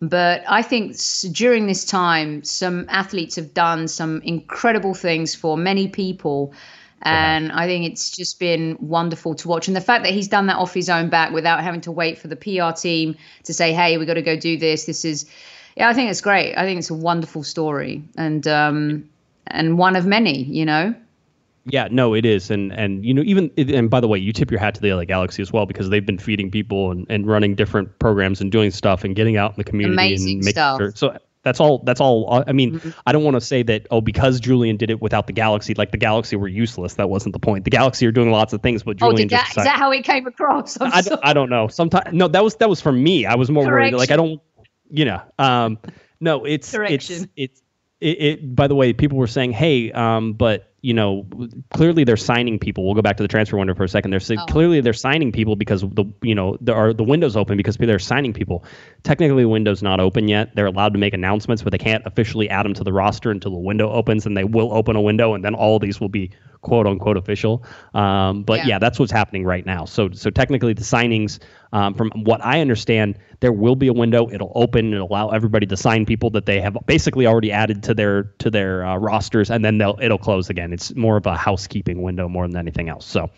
[SPEAKER 3] But I think during this time, some athletes have done some incredible things for many people and I think it's just been wonderful to watch. And the fact that he's done that off his own back without having to wait for the PR team to say, hey, we got to go do this. This is, yeah, I think it's great. I think it's a wonderful story and, um, and one of many, you know?
[SPEAKER 2] Yeah, no, it is, and and you know even and by the way, you tip your hat to the LA Galaxy as well because they've been feeding people and, and running different programs and doing stuff and getting out in the community
[SPEAKER 3] Amazing
[SPEAKER 2] and
[SPEAKER 3] making stuff.
[SPEAKER 2] sure. So that's all. That's all. I mean, mm-hmm. I don't want to say that. Oh, because Julian did it without the Galaxy, like the Galaxy were useless. That wasn't the point. The Galaxy are doing lots of things, but Julian.
[SPEAKER 3] Oh, that, is that how it came across?
[SPEAKER 2] I don't, I don't know. Sometimes no, that was that was for me. I was more Correction. worried. Like I don't, you know. Um, no, it's Correction. it's it's it, it. By the way, people were saying, hey, um, but you know, clearly they're signing people. We'll go back to the transfer window for a second. They're oh. clearly they're signing people because the you know there are the windows open because they're signing people. Technically, the window's not open yet. They're allowed to make announcements, but they can't officially add them to the roster until the window opens, and they will open a window, and then all these will be quote unquote official. Um, but yeah. yeah. that's what's happening right now. So so technically the signings, um, from what I understand, there will be a window. It'll open and allow everybody to sign people that they have basically already added to their to their uh, rosters, and then they'll it'll close again. It's more of a housekeeping window more than anything else. So.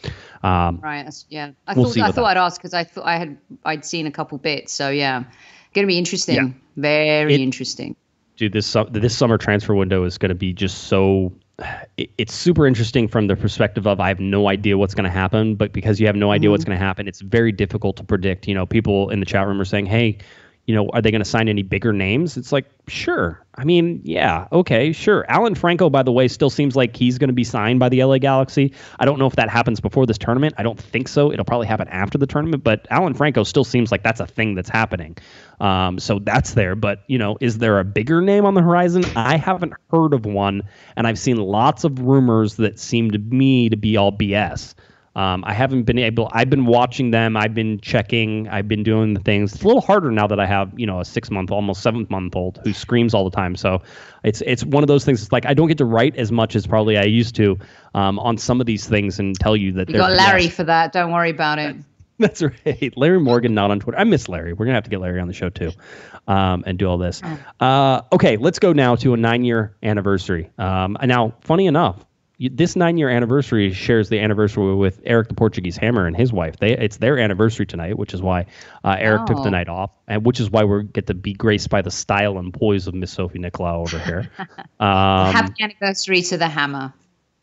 [SPEAKER 2] Um,
[SPEAKER 3] right. yeah. I we'll thought I thought that. I'd ask because I thought I had I'd seen a couple bits. So yeah, going to be interesting. Yeah. Very it, interesting.
[SPEAKER 2] Dude, this this summer transfer window is going to be just so it's super interesting from the perspective of I have no idea what's going to happen, but because you have no idea mm-hmm. what's going to happen, it's very difficult to predict. You know, people in the chat room are saying, "Hey, you know, are they going to sign any bigger names? It's like, sure. I mean, yeah, okay, sure. Alan Franco, by the way, still seems like he's going to be signed by the LA Galaxy. I don't know if that happens before this tournament. I don't think so. It'll probably happen after the tournament, but Alan Franco still seems like that's a thing that's happening. Um, so that's there. But, you know, is there a bigger name on the horizon? I haven't heard of one, and I've seen lots of rumors that seem to me to be all BS. Um, I haven't been able. I've been watching them. I've been checking. I've been doing the things. It's a little harder now that I have you know a six month, almost seven month old who screams all the time. So it's it's one of those things. It's like I don't get to write as much as probably I used to um, on some of these things and tell you that.
[SPEAKER 3] You got Larry for that. Don't worry about it.
[SPEAKER 2] That's right. Larry Morgan, not on Twitter. I miss Larry. We're gonna have to get Larry on the show too, um, and do all this. Oh. Uh, okay, let's go now to a nine-year anniversary. Um, now, funny enough, this nine year anniversary shares the anniversary with Eric the Portuguese Hammer and his wife. They it's their anniversary tonight, which is why uh, Eric oh. took the oh. night off, and which is why we get to be graced by the style and poise of Miss Sophie Nicolau over here.
[SPEAKER 3] Um, Happy anniversary to the Hammer.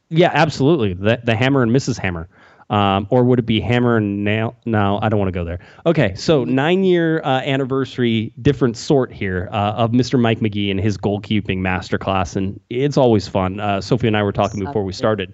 [SPEAKER 2] Yeah, absolutely. The the Hammer and Mrs. Hammer. Um, or would it be hammer and nail? No, I don't want to go there. Okay, so nine year uh, anniversary, different sort here uh, of Mr. Mike Magee and his goalkeeping masterclass, and it's always fun. Uh, Sophie and I were talking before we started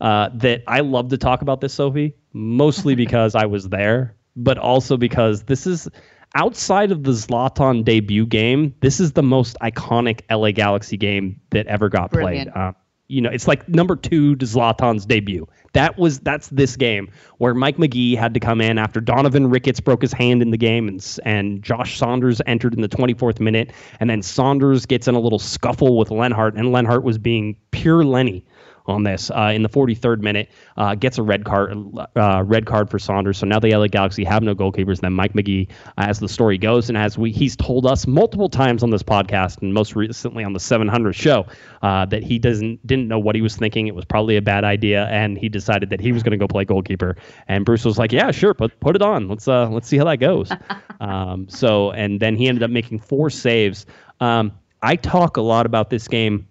[SPEAKER 2] uh, that I love to talk about this, Sophie, mostly because I was there, but also because this is outside of the Zlatan debut game. This is the most iconic LA Galaxy game that ever got Brilliant. played. Uh, you know, it's like number two to Zlatan's debut. That was that's this game where Mike Magee had to come in after Donovan Ricketts broke his hand in the game and and Josh Saunders entered in the 24th minute and then Saunders gets in a little scuffle with Lenhart and Lenhart was being pure Lenny on this uh, in the 43rd minute. Uh, gets a red card, uh, red card for Saunders. So now the LA Galaxy have no goalkeepers. Then Mike Magee, as the story goes, and as we he's told us multiple times on this podcast, and most recently on the 700 show, uh, that he doesn't didn't know what he was thinking. It was probably a bad idea, and he decided that he was going to go play goalkeeper. And Bruce was like, "Yeah, sure, put put it on. Let's uh let's see how that goes." um, so and then he ended up making four saves. Um, I talk a lot about this game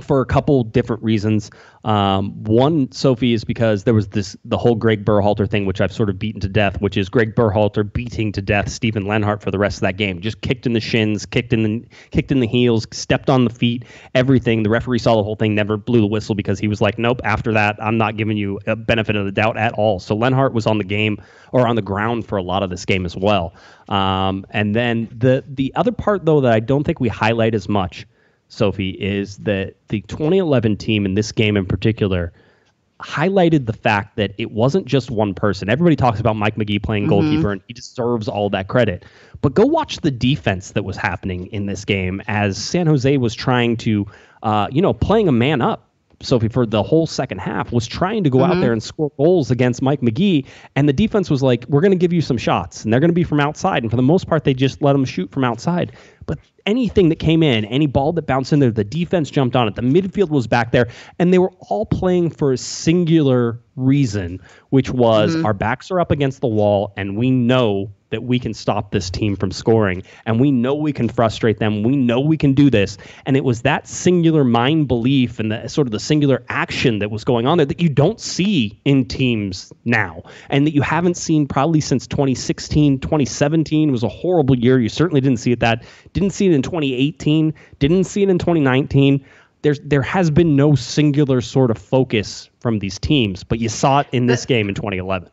[SPEAKER 2] for a couple different reasons. Um, one, Sophie, is because there was this the whole Greg Berhalter thing, which I've sort of beaten to death, which is Greg Berhalter beating to death Steven Lenhart for the rest of that game. Just kicked in the shins, kicked in the kicked in the heels, stepped on the feet, everything. The referee saw the whole thing, never blew the whistle because he was like, "Nope." After that, I'm not giving you a benefit of the doubt at all. So Lenhart was on the game or on the ground for a lot of this game as well. Um, and then the the other part though that I don't think we highlight as much Sophie, is that the 2011 team in this game in particular highlighted the fact that it wasn't just one person. Everybody talks about Mike Magee playing mm-hmm. goalkeeper, and he deserves all that credit. But go watch the defense that was happening in this game as San Jose was trying to, uh, you know, playing a man up Sophie for the whole second half was trying to go mm-hmm. out there and score goals against Mike Magee, and the defense was like, "We're going to give you some shots, and they're going to be from outside." And for the most part, they just let them shoot from outside. But anything that came in, any ball that bounced in there, the defense jumped on it. The midfield was back there, and they were all playing for a singular reason, which was mm-hmm. our backs are up against the wall, and we know that we can stop this team from scoring and we know we can frustrate them. We know we can do this. And it was that singular mind belief and the sort of the singular action that was going on there that you don't see in teams now and that you haven't seen probably since 2016, 2017 was a horrible year. You certainly didn't see it that. Didn't see it in 2018, didn't see it in 2019 there's there has been no singular sort of focus from these teams, but you saw it in this game in 2011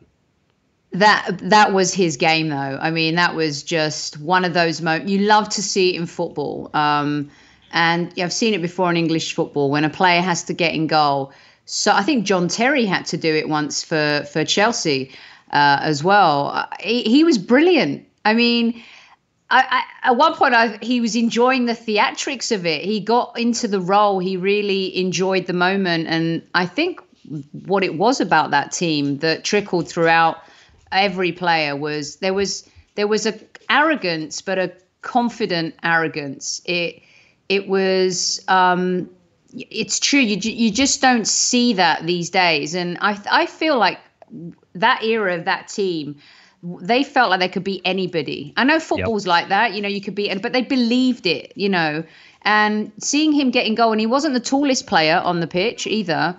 [SPEAKER 3] that that was his game though. I mean that was just one of those moments you love to see in football. Um, and i've seen it before in english football. When a player has to get in goal. So i think john terry had to do it once for for chelsea uh, as well. Uh, he, he, was brilliant. I mean I, I, at one point I, he was enjoying the theatrics of it. He got into the role. He really enjoyed the moment. And i think what it was about that team that trickled throughout every player was there was there was a arrogance, but a confident arrogance. It it was um, it's true. You you just don't see that these days, and I I feel like that era of that team. They felt like they could be anybody. I know football's yep. like that, you know. You could be, and but they believed it, you know. And seeing him getting goal, and he wasn't the tallest player on the pitch either,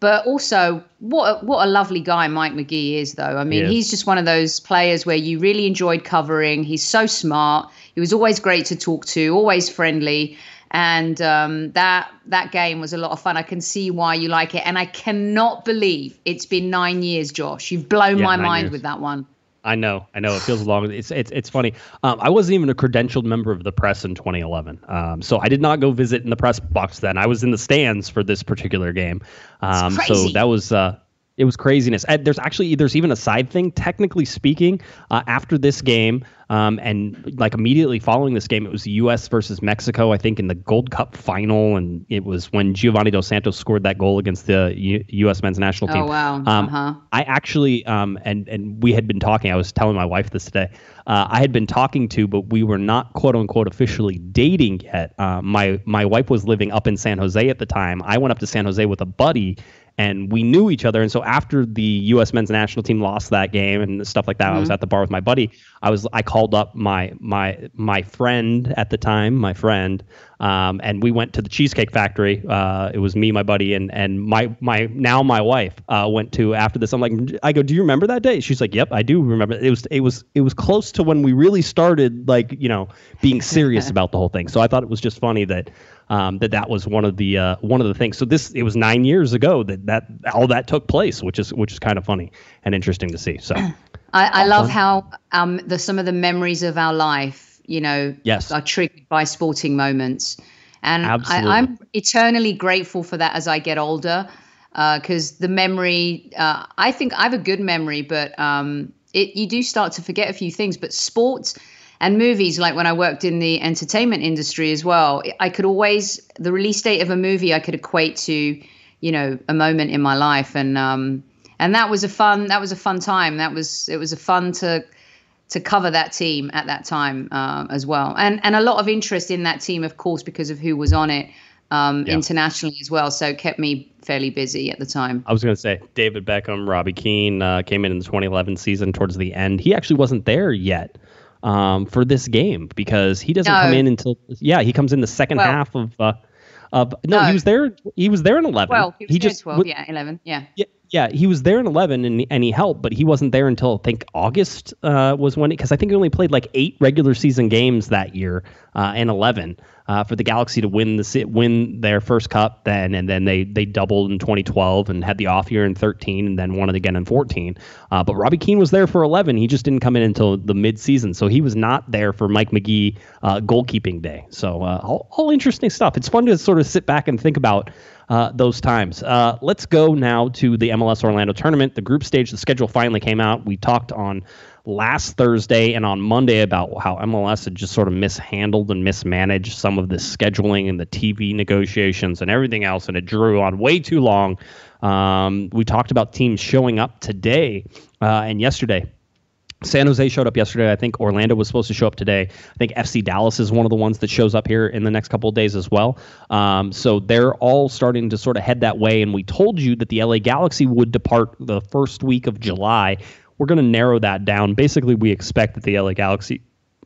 [SPEAKER 3] but also, what a, what a lovely guy Mike Magee is, though. I mean, he's just one of those players where you really enjoyed covering. He's so smart. He was always great to talk to, always friendly, and um, that that game was a lot of fun. I can see why you like it, and I cannot believe it's been nine years, Josh. You've blown
[SPEAKER 2] Yeah,
[SPEAKER 3] my mind
[SPEAKER 2] years.
[SPEAKER 3] with that one.
[SPEAKER 2] I know, I know. It feels long. It's it's it's funny. Um, I wasn't even a credentialed member of the press in 2011, um, so I did not go visit in the press box then. I was in the stands for this particular game. Um, so that was uh, it was craziness. And there's actually there's even a side thing. Technically speaking, uh, after this game, um, and like immediately following this game, it was the U.S. versus Mexico. I think in the Gold Cup final, and it was when Giovanni Dos Santos scored that goal against the U- U.S. men's national team.
[SPEAKER 3] Oh wow.
[SPEAKER 2] Um,
[SPEAKER 3] uh-huh.
[SPEAKER 2] I actually, um, and and we had been talking. I was telling my wife this today. Uh, I had been talking to, but we were not quote unquote officially dating yet. Uh, my my wife was living up in San Jose at the time. I went up to San Jose with a buddy, and we knew each other. And so after the U.S. men's national team lost that game and stuff like that, I was at the bar with my buddy. I was I called up my my my friend at the time, my friend, um, and we went to the Cheesecake Factory. Uh, it was me, my buddy, and and my my now my wife uh, went to after this. I'm like, I go, do you remember that day? She's like, Yep, I do remember. It was it was it was close to when we really started like you know being serious about the whole thing. So I thought it was just funny that. Um, that that was one of the uh, one of the things. So this it was nine years ago that that all that took place, which is which is kind of funny and interesting to see. So
[SPEAKER 3] I, I love how um, the some of the memories of our life, you know,
[SPEAKER 2] Yes.
[SPEAKER 3] are triggered by sporting moments, and
[SPEAKER 2] Absolutely.
[SPEAKER 3] I, I'm eternally grateful for that as I get older, because the memory, uh, I think I have a good memory, but um, it you do start to forget a few things. But sports and movies, like when I worked in the entertainment industry as well, I could always the release date of a movie I could equate to, you know, a moment in my life, and um, and that was a fun that was a fun time. That was it was a fun to to cover that team at that time uh, as well, and and a lot of interest in that team, of course, because of who was on it um,
[SPEAKER 2] Yeah.
[SPEAKER 3] internationally as well. So it kept me fairly busy at the time.
[SPEAKER 2] I was going to say David Beckham, Robbie Keane uh, came in in the 2011 season towards the end. He actually wasn't there yet um, for this game because he doesn't
[SPEAKER 3] No.
[SPEAKER 2] come in until yeah he comes in the second
[SPEAKER 3] Well-
[SPEAKER 2] half of uh, of no,
[SPEAKER 3] No.
[SPEAKER 2] he was there he was there in 11.
[SPEAKER 3] Well, he was there
[SPEAKER 2] just
[SPEAKER 3] 12,
[SPEAKER 2] w-
[SPEAKER 3] yeah, 11, yeah.
[SPEAKER 2] yeah, yeah, he was there in 11 and, and he helped, but he wasn't there until I think August uh, was when because I think he only played like eight regular season games that year uh, in 11 uh, for the Galaxy to win the win their first cup then and then they they doubled in 2012 and had the off year in 13 and then won it again in 14. Uh, but Robbie Keane was there for 11. He just didn't come in until the mid season, so he was not there for Mike Magee uh, goalkeeping day. So uh, all, all interesting stuff. It's fun to sort of sit back and think about uh, those times. Uh, let's go now to the MLS Orlando tournament. The group stage, the schedule finally came out. We talked on last Thursday and on Monday about how MLS had just sort of mishandled and mismanaged some of the scheduling and the TV negotiations and everything else, and it drew on way too long. Um, we talked about teams showing up today uh, and yesterday. San Jose showed up yesterday. I think Orlando was supposed to show up today. I think FC Dallas is one of the ones that shows up here in the next couple of days as well. Um, so they're all starting to sort of head that way. And we told you that the LA Galaxy would depart the first week of July. We're going to narrow that down. Basically, we expect that the LA Galaxy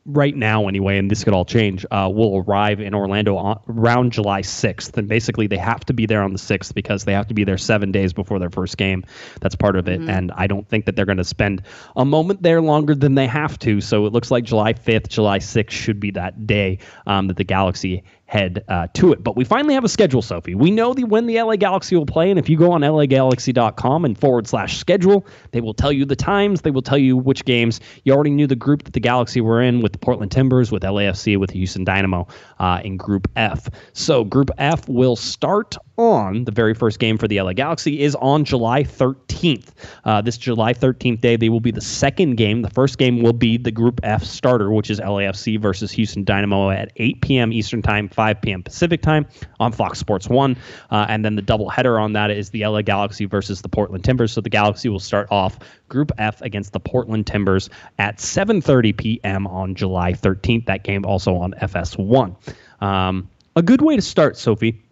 [SPEAKER 2] right now anyway, and this could all change, uh, will arrive in Orlando on, around July 6th. And basically, they have to be there on the 6th because they have to be there seven days before their first game. That's part of it. And I don't think that they're going to spend a moment there longer than they have to. So it looks like July 5th, July 6th should be that day um, that the Galaxy head uh, to it. But we finally have a schedule, Sophie. We know the when the LA Galaxy will play, and if you go on lagalaxy.com and forward slash schedule, they will tell you the times. They will tell you which games. You already knew the group that the Galaxy were in with the Portland Timbers, with LAFC, with the Houston Dynamo uh, in Group F. So Group F will start on the very first game for the LA Galaxy is on July 13th. Uh, this July 13th day, they will be the second game. The first game will be the Group F starter, which is LAFC versus Houston Dynamo at 8 p.m. Eastern Time, 5 p.m. Pacific Time on Fox Sports 1. Uh, and then the double header on that is the LA Galaxy versus the Portland Timbers. So the Galaxy will start off Group F against the Portland Timbers at 7:30 p.m. on July 13th. That game also on FS1. Um, a good way to start, Sophie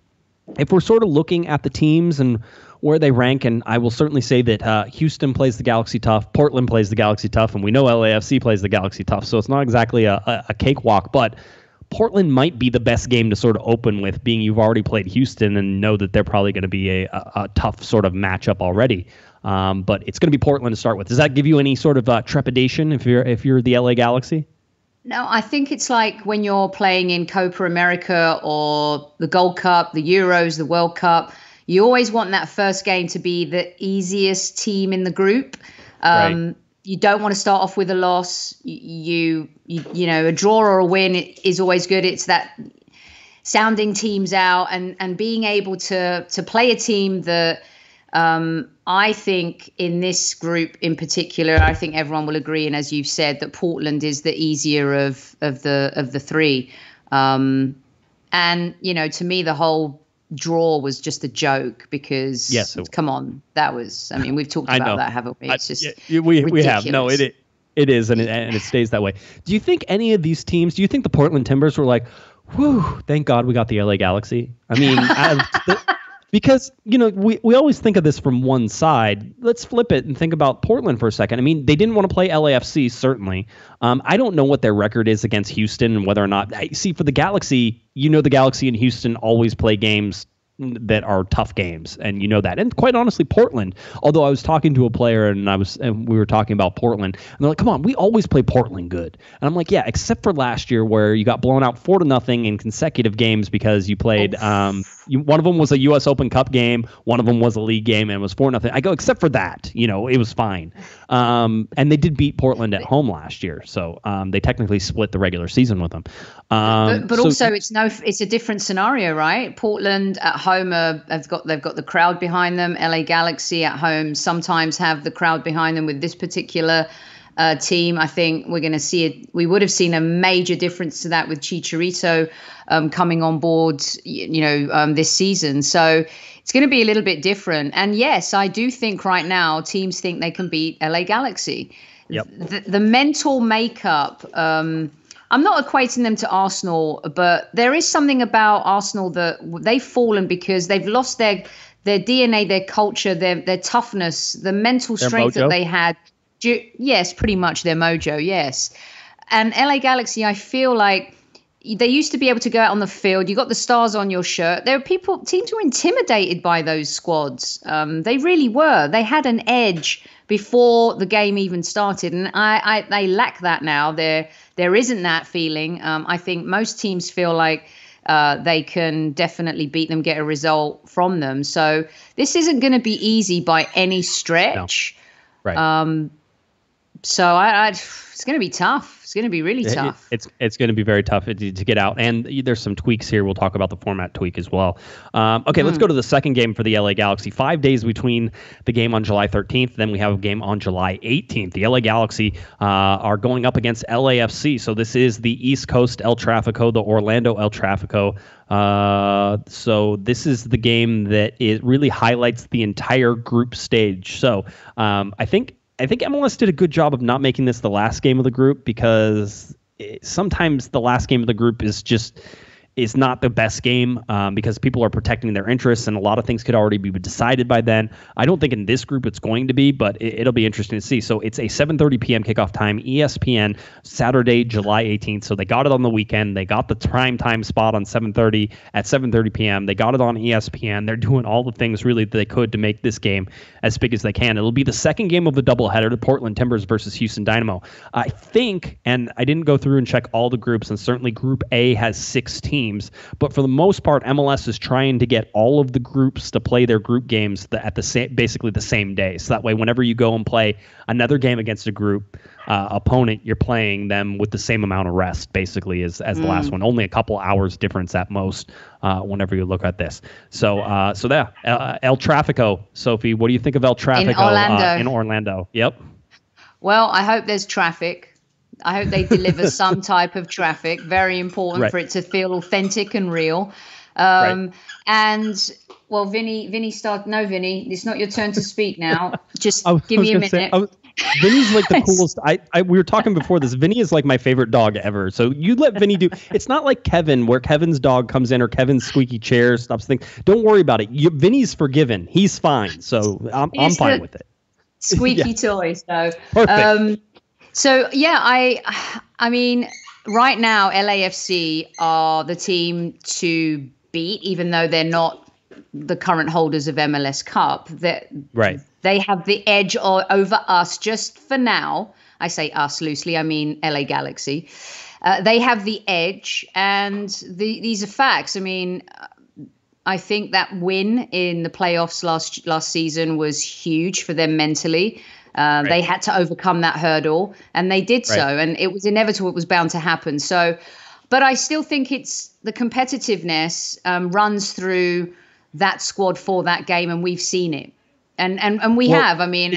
[SPEAKER 2] if we're sort of looking at the teams and where they rank, and I will certainly say that uh, Houston plays the Galaxy tough, Portland plays the Galaxy tough, and we know LAFC plays the Galaxy tough, so it's not exactly a, a, a cakewalk. But Portland might be the best game to sort of open with, being you've already played Houston and know that they're probably going to be a, a, a, tough sort of matchup already. Um, but it's going to be Portland to start with. Does that give you any sort of uh, trepidation if you're if you're the LA Galaxy?
[SPEAKER 3] No, I think it's like when you're playing in Copa America or the Gold Cup, the Euros, the World Cup. You always want that first game to be the easiest team in the group. Um, right. You don't want to start off with a loss. You, you, you know, a draw or a win is always good. It's that sounding teams out and and being able to to play a team that um, I think in this group in particular, I think everyone will agree, and as you've said, that Portland is the easier of of the of the three. Um, and you know, to me, the whole draw was just a joke because yes, come on, that was. I mean, we've talked about that, haven't we? It's just
[SPEAKER 2] I, yeah, we ridiculous. we have no it. It is, and it, and it stays that way. Do you think any of these teams? Do you think the Portland Timbers were like, "Whew, thank God we got the LA Galaxy"? I mean, because you know we, we always think of this from one side. Let's flip it and think about portland for a second. I mean they didn't want to play lafc certainly. Um, i don't know what their record is against houston and whether or not see for the galaxy you know the galaxy and houston always play games that are tough games, and you know that. And quite honestly, Portland. Although I was talking to a player and I was and we were talking about Portland, and they're like, "Come on, we always play Portland good." And I'm like, "Yeah, except for last year where you got blown out four to nothing in consecutive games because you played." Oh. Um, you, one of them was a U.S. Open Cup game, one of them was a league game, and it was four nothing. I go, except for that, you know, it was fine. Um, and they did beat Portland at home last year, so um, they technically split the regular season with them.
[SPEAKER 3] Um, but, but so, also, it's no, it's a different scenario, right? Portland at home are, have got they've got the crowd behind them. LA Galaxy at home sometimes have the crowd behind them with this particular. Uh, team. I think we're going to see it. We would have seen a major difference to that with Chicharito um, coming on board, you know, um, this season. So it's going to be a little bit different. And yes, I do think right now teams think they can beat LA Galaxy. Yep. The, the mental makeup. Um, I'm not equating them to Arsenal, but there is something about Arsenal that they've fallen because they've lost their their DNA, their culture, their their toughness, the mental strength that they had. Yes, pretty much their mojo. Yes, and LA Galaxy, I feel like they used to be able to go out on the field. You got the stars on your shirt. There were people, teams were intimidated by those squads. Um, they really were. They had an edge before the game even started, and I, I they lack that now. There, there isn't that feeling. Um, I think most teams feel like uh, they can definitely beat them, get a result from them. So this isn't going to be easy by any stretch. No. Right. Um, so I, I it's going to be tough. It's going to be really tough.
[SPEAKER 2] It, it's it's going to be very tough to, to, get out. And there's some tweaks here. We'll talk about the format tweak as well. Um, okay, mm. let's hmm. go to the second game for the LA Galaxy. Five days between the game on July 13th, then we have a game on July 18th. The LA Galaxy uh, are going up against LAFC. So this is the East Coast El Trafico, the Orlando El Trafico. Uh, so this is the game that it really highlights the entire group stage. So um, I think I think MLS did a good job of not making this the last game of the group because it, sometimes the last game of the group is just is not the best game um, because people are protecting their interests and a lot of things could already be decided by then. I don't think in this group it's going to be, but it, will be interesting to see. So it's a 7:30 p.m. kickoff time, ESPN, Saturday, July 18th. So they got it on the weekend. They got the prime time spot on 7:30 at 7:30 p.m. They got it on ESPN. They're doing all the things really that they could to make this game as big as they can. It'll be the second game of the doubleheader, the Portland Timbers versus Houston Dynamo. I think, and I didn't go through and check all the groups, and certainly Group A has six teams. But for the most part, MLS is trying to get all of the groups to play their group games at the same, basically the same day. So that way, whenever you go and play another game against a group uh, opponent, you're playing them with the same amount of rest, basically, as as the last mm. one. Only a couple hours difference at most. Uh, whenever you look at this, so uh, so there, uh, El Trafico, Sophie. What do you think of El Trafico in
[SPEAKER 3] Orlando?
[SPEAKER 2] Uh, in Orlando? Yep.
[SPEAKER 3] Well, I hope there's traffic. I hope they deliver some type of traffic. Very important right. for it to feel authentic and real. Um, right. And well, Vinny, Vinny, start. No, Vinny, it's not your turn to speak now. Just give me a minute. Say, was,
[SPEAKER 2] Vinny's like the coolest. I, I we were talking before this. Vinny is like my favorite dog ever. So you let Vinny do. It's not like Kevin, where Kevin's dog comes in or Kevin's squeaky chair stops things. Don't worry about it. You, Vinny's forgiven. He's fine. So I'm I'm fine with it.
[SPEAKER 3] Squeaky yeah. toy. So Perfect. Um, so yeah, I I mean right now, LAFC are the team to beat, even though they're not the current holders of MLS Cup. That
[SPEAKER 2] right.
[SPEAKER 3] They have the edge over us just for now. I say us loosely. I mean LA Galaxy. Uh, they have the edge, and the, these are facts. I mean, I think that win in the playoffs last last season was huge for them mentally. Uh, right. They had to overcome that hurdle, and they did right. so, and it was inevitable. It was bound to happen. So, but I still think it's the competitiveness um, runs through that squad for that game, and we've seen it, and and and we well, have. I mean.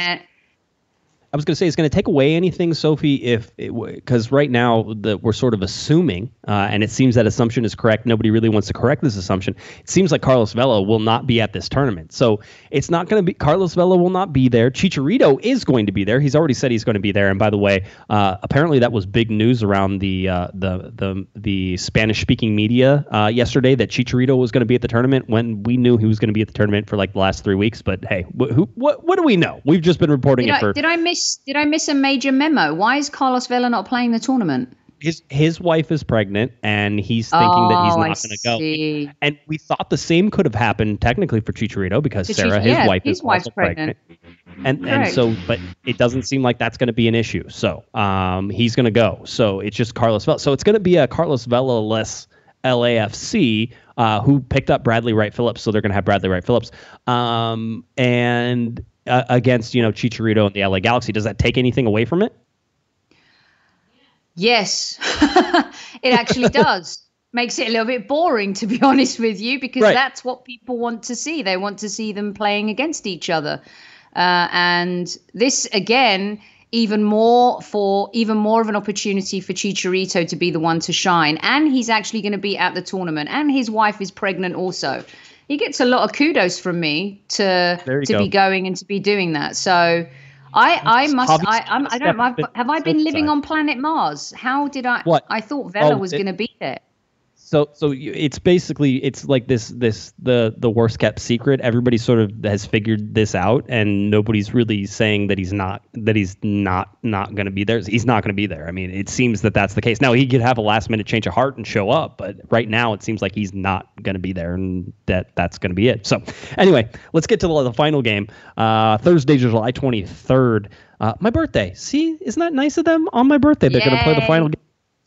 [SPEAKER 2] I was going to say, it's going to take away anything, Sophie, if because right now the, we're sort of assuming, uh, and it seems that assumption is correct. Nobody really wants to correct this assumption. It seems like Carlos Vela will not be at this tournament, so it's not going to be Carlos Vela will not be there. Chicharito is going to be there. He's already said he's going to be there. And by the way, uh, apparently that was big news around the uh, the the the Spanish speaking media uh, yesterday that Chicharito was going to be at the tournament when we knew he was going to be at the tournament for like the last three weeks. But hey, wh- who what what do we know? We've just been reporting
[SPEAKER 3] did
[SPEAKER 2] it for.
[SPEAKER 3] did I miss? Did I miss a major memo? Why is Carlos Vela not playing the tournament?
[SPEAKER 2] His his wife is pregnant, and he's thinking oh, that he's oh, not going to go. And we thought the same could have happened technically for Chicharito because Sarah, his yeah, wife, his is also pregnant. pregnant. And and so, but it doesn't seem like that's going to be an issue. So um, he's going to go. So it's just Carlos Vela. So it's going to be a Carlos Vela less LAFC uh, who picked up Bradley Wright Phillips. So they're going to have Bradley Wright Phillips. Um, and uh, against you know Chicharito and the LA Galaxy. Does that take anything away from it?
[SPEAKER 3] Yes, it actually does. Makes it a little bit boring, to be honest with you, because right. that's what people want to see. They want to see them playing against each other, uh, and this again even more for even more of an opportunity for Chicharito to be the one to shine. And he's actually going to be at the tournament, and his wife is pregnant also he gets a lot of kudos from me to to go. be going and to be doing that. So I I must I I'm, I don't have, have I been living on planet Mars? How did I?
[SPEAKER 2] What
[SPEAKER 3] I thought Vela oh, was going to be there.
[SPEAKER 2] So so it's basically it's like this this the the worst kept secret. Everybody sort of has figured this out, and nobody's really saying that he's not that he's not not going to be there. He's not going to be there. I mean, it seems that that's the case. Now he could have a last minute change of heart and show up, but right now it seems like he's not going to be there, and that that's going to be it. So anyway, let's get to the, the final game. Uh, Thursday, July twenty third. Uh, my birthday. See, isn't that nice of them? On my birthday, they're going to play the final game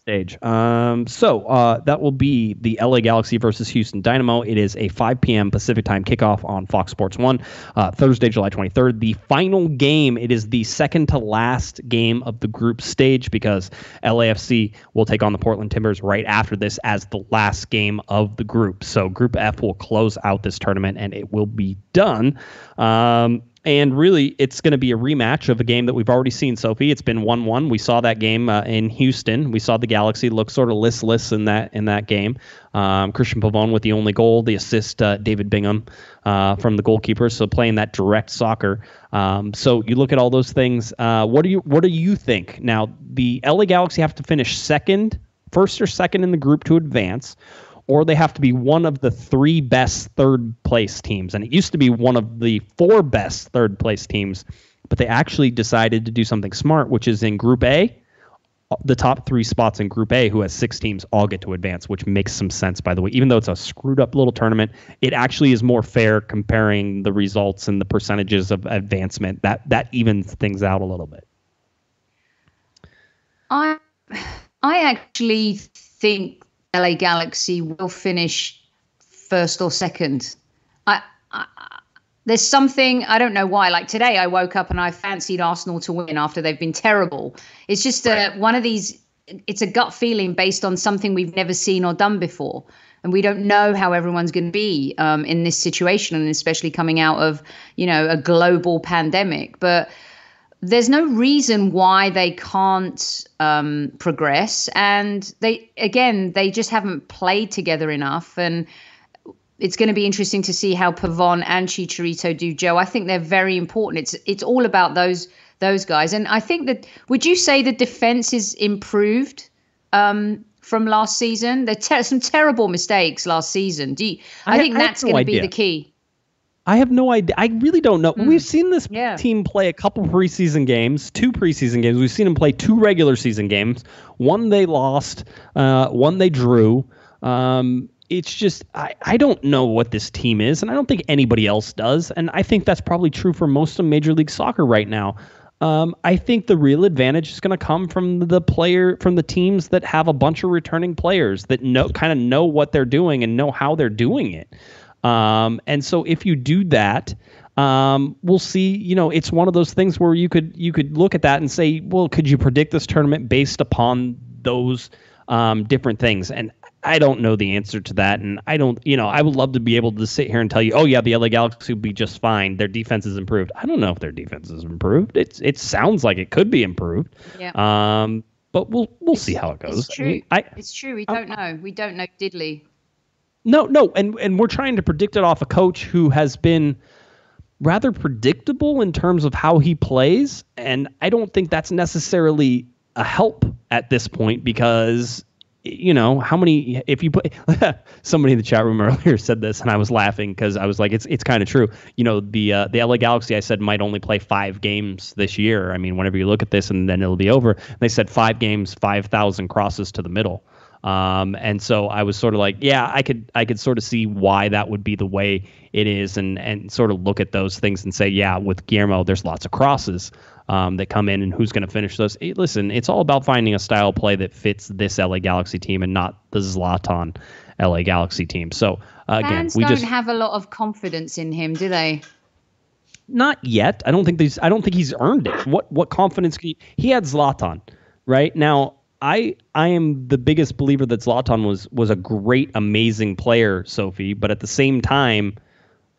[SPEAKER 2] stage. Um, so uh, that will be the LA Galaxy versus Houston Dynamo. It is a 5 p.m. Pacific time kickoff on Fox Sports 1, uh, Thursday, July 23rd. The final game, it is the second to last game of the group stage because LAFC will take on the Portland Timbers right after this as the last game of the group. So Group F will close out this tournament and it will be done. Um, and really, it's going to be a rematch of a game that we've already seen, Sophie. It's been one-one. We saw that game uh, in Houston. We saw the Galaxy look sort of listless in that in that game. Um, Cristian Pavón with the only goal, the assist, uh, David Bingham uh, from the goalkeeper. So playing that direct soccer. Um, so you look at all those things. Uh, what do you What do you think? Now the LA Galaxy have to finish second, first or second in the group to advance or they have to be one of the three best third place teams. And it used to be one of the four best third place teams, but they actually decided to do something smart, which is in Group A, the top three spots in Group A, who has six teams, all get to advance, which makes some sense, by the way. Even though it's a screwed up little tournament, it actually is more fair comparing the results and the percentages of advancement. That that evens things out a little bit.
[SPEAKER 3] I I actually think LA Galaxy will finish first or second. I, I, there's something I don't know why. Like today, I woke up and I fancied Arsenal to win after they've been terrible. It's just a, one of these. It's a gut feeling based on something we've never seen or done before, and we don't know how everyone's going to be um, in this situation, and especially coming out of you know a global pandemic. But there's no reason why they can't um, progress. And they, again, they just haven't played together enough. And it's going to be interesting to see how Pavón and Chicharito do, Joe. I think they're very important. It's it's all about those those guys. And I think that would you say the defense is improved um, from last season? There are ter- some terrible mistakes last season. Do you, I, I think that's going to be the key.
[SPEAKER 2] I have no idea. I really don't know.
[SPEAKER 3] Mm.
[SPEAKER 2] We've seen this
[SPEAKER 3] Yeah.
[SPEAKER 2] team play a couple preseason games, two preseason games. We've seen them play two regular season games. One they lost, uh, one they drew. Um, it's just I, I don't know what this team is, and I don't think anybody else does. And I think that's probably true for most of Major League Soccer right now. Um, I think the real advantage is going to come from the player from the teams that have a bunch of returning players that know kind of know what they're doing and know how they're doing it. Um, and so if you do that, um, we'll see. You know, it's one of those things where you could you could look at that and say, well, could you predict this tournament based upon those um, different things? And I don't know the answer to that. And I don't, you know, I would love to be able to sit here and tell you, oh yeah, the LA Galaxy will be just fine. Their defense is improved. I don't know if their defense is improved. It's it sounds like it could be improved.
[SPEAKER 3] Yeah.
[SPEAKER 2] Um, but we'll we'll see how it goes.
[SPEAKER 3] It's true.
[SPEAKER 2] I,
[SPEAKER 3] it's true. We don't know. We don't know diddly.
[SPEAKER 2] No, no, and and we're trying to predict it off a coach who has been rather predictable in terms of how he plays, and I don't think that's necessarily a help at this point because you know how many if you put somebody in the chat room earlier said this and I was laughing because I was like it's it's kind of true. You know the uh, the LA Galaxy I said might only play five games this year. I mean whenever you look at this and then it'll be over. They said five games five thousand crosses to the middle um, and so I was sort of like, yeah, I could I could sort of see why that would be the way it is, and and sort of look at those things and say, yeah, with Guillermo, there's lots of crosses um, that come in, and who's going to finish those? Hey, listen, it's all about finding a style play that fits this LA Galaxy team and not the Zlatan LA Galaxy team. So uh, again,
[SPEAKER 3] Fans
[SPEAKER 2] we
[SPEAKER 3] don't
[SPEAKER 2] just
[SPEAKER 3] have a lot of confidence in him, do they?
[SPEAKER 2] not yet. I don't think these. I don't think he's earned it. What what confidence? Can he, he had Zlatan, right now. I I am the biggest believer that Zlatan was was a great, amazing player, Sophie. But at the same time,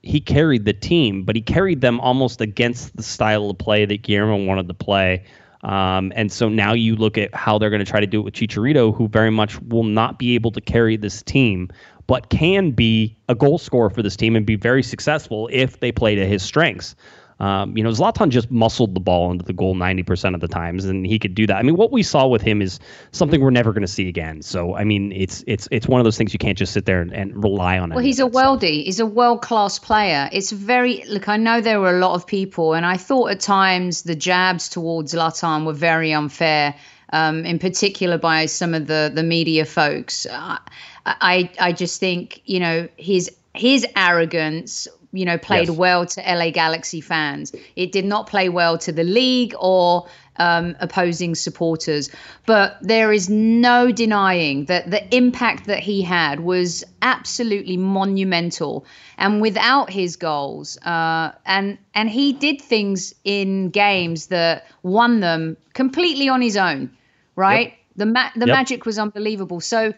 [SPEAKER 2] he carried the team, but he carried them almost against the style of play that Guillermo wanted to play. Um, and so now you look at how they're going to try to do it with Chicharito, who very much will not be able to carry this team, but can be a goal scorer for this team and be very successful if they play to his strengths. Um, you know, Zlatan just muscled the ball into the goal 90% of the times, and he could do that. I mean, what we saw with him is something we're never going to see again. So, I mean, it's it's it's one of those things you can't just sit there and, and rely on.
[SPEAKER 3] Well, he's a
[SPEAKER 2] that stuff.
[SPEAKER 3] He's a world class player. It's very look. I know there were a lot of people, and I thought at times the jabs towards Zlatan were very unfair. Um, in particular, by some of the the media folks. Uh, I I just think you know his his arrogance. You know, played
[SPEAKER 2] Yes.
[SPEAKER 3] well to LA Galaxy fans. It did not play well to the league or um, opposing supporters. But there is no denying that the impact that he had was absolutely monumental. And without his goals, uh, and and he did things in games that won them completely on his own, right? The ma- the
[SPEAKER 2] Yep.
[SPEAKER 3] magic was unbelievable. So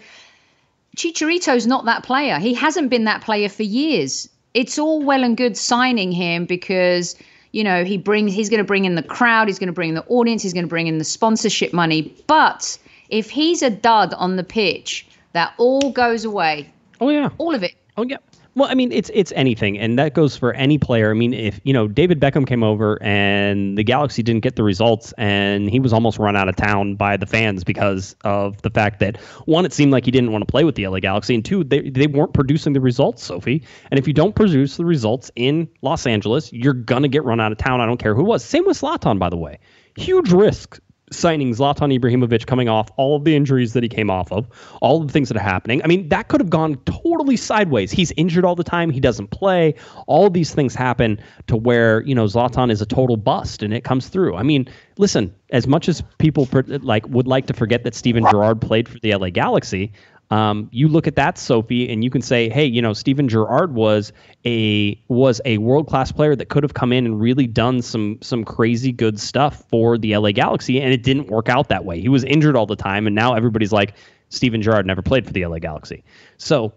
[SPEAKER 3] Chicharito's not that player. He hasn't been that player for years. It's all well and good signing him because you know he brings he's going to bring in the crowd, he's going to bring in the audience, he's going to bring in the sponsorship money. But if he's a dud on the pitch, that all goes away,
[SPEAKER 2] Oh yeah.
[SPEAKER 3] all of it.
[SPEAKER 2] Oh yeah. Well, I mean, it's it's anything, and that goes for any player. I mean, if you know David Beckham came over and the Galaxy didn't get the results, and he was almost run out of town by the fans because of the fact that one, it seemed like he didn't want to play with the LA Galaxy, and two, they they weren't producing the results, Sophie. And if you don't produce the results in Los Angeles, you're gonna get run out of town. I don't care who was. Same with Zlatan, by the way. Huge risk signing Zlatan Ibrahimovic coming off all of the injuries that he came off of, all of the things that are happening. I mean, that could have gone totally sideways. He's injured all the time. He doesn't play. All these things happen to where, you know, Zlatan is a total bust and it comes through. I mean, listen, as much as people like would like to forget that Steven Gerrard played for the LA Galaxy, um, you look at that, Sophie, and you can say, hey, you know, Steven Gerrard was a was a world class player that could have come in and really done some some crazy good stuff for the LA Galaxy, and it didn't work out that way. He was injured all the time, and now everybody's like, Steven Gerrard never played for the LA Galaxy. So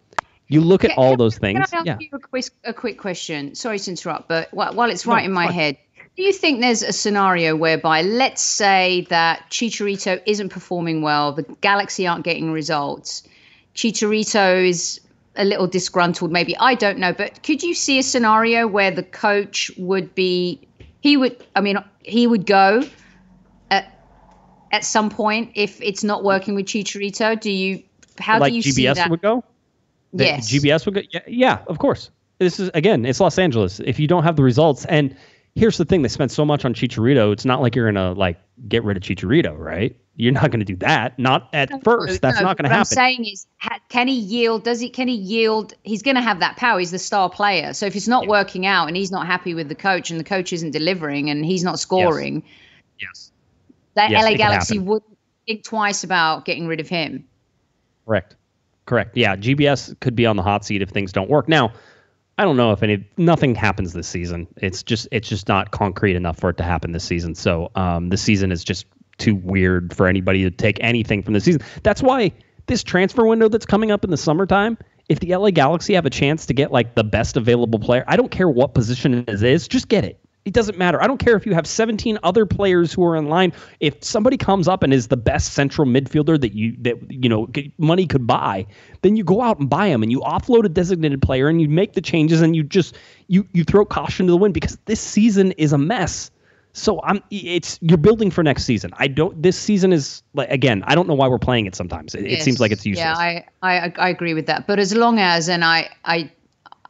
[SPEAKER 2] you look at
[SPEAKER 3] Can-
[SPEAKER 2] all those things.
[SPEAKER 3] Can I ask
[SPEAKER 2] Yeah.
[SPEAKER 3] you a quick, a quick question? Sorry to interrupt, but while, while it's right
[SPEAKER 2] No,
[SPEAKER 3] in my
[SPEAKER 2] fine.
[SPEAKER 3] head, do you think there's a scenario whereby, let's say that Chicharito isn't performing well, the Galaxy aren't getting results, Chicharito is a little disgruntled, maybe I don't know, but could you see a scenario where the coach would be, he would, I mean, he would go at at some point if it's not working with Chicharito? Do you, how
[SPEAKER 2] like
[SPEAKER 3] do you see
[SPEAKER 2] GBS
[SPEAKER 3] that?
[SPEAKER 2] would go. That
[SPEAKER 3] yes.
[SPEAKER 2] GBS would go. Yeah, yeah, of course. This is again, it's Los Angeles. If you don't have the results, and here's the thing: they spent so much on Chicharito. It's not like you're gonna like get rid of Chicharito, right? You're not going to do that. Not at no, first. That's no, not going to happen.
[SPEAKER 3] I'm saying is, can he yield? Does he? Can he yield? He's going to have that power. He's the star player. So if it's not yeah. working out and he's not happy with the coach and the coach isn't delivering and he's not scoring,
[SPEAKER 2] yes, yes.
[SPEAKER 3] that yes, LA Galaxy would think twice about getting rid of him.
[SPEAKER 2] Correct. Correct. Yeah, GBS could be on the hot seat if things don't work. Now, I don't know if any nothing happens this season. It's just it's just not concrete enough for it to happen this season. So um, the season is just too weird for anybody to take anything from the season. That's why this transfer window that's coming up in the summertime, if the LA Galaxy have a chance to get like the best available player, I don't care what position it is, just get it. It doesn't matter. I don't care if you have 17 other players who are in line. If somebody comes up and is the best central midfielder that you that you know money could buy, then you go out and buy him and you offload a designated player and you make the changes and you just you you throw caution to the wind because this season is a mess. So I'm it's you're building for next season. I don't this season is like again, I don't know why we're playing it sometimes. It, yes. it seems like it's useless.
[SPEAKER 3] Yeah, I, I I agree with that. But as long as and I I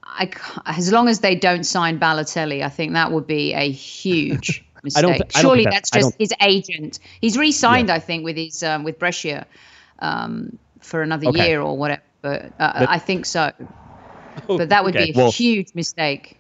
[SPEAKER 3] I, as long as they don't sign Balotelli, I think that would be a huge mistake. I don't th- Surely that's, that's just his agent. He's re-signed, yeah. I think, with his um, with Brescia um, for another okay. year or whatever. But, uh, but, I think so. But that would okay. be a well, huge mistake.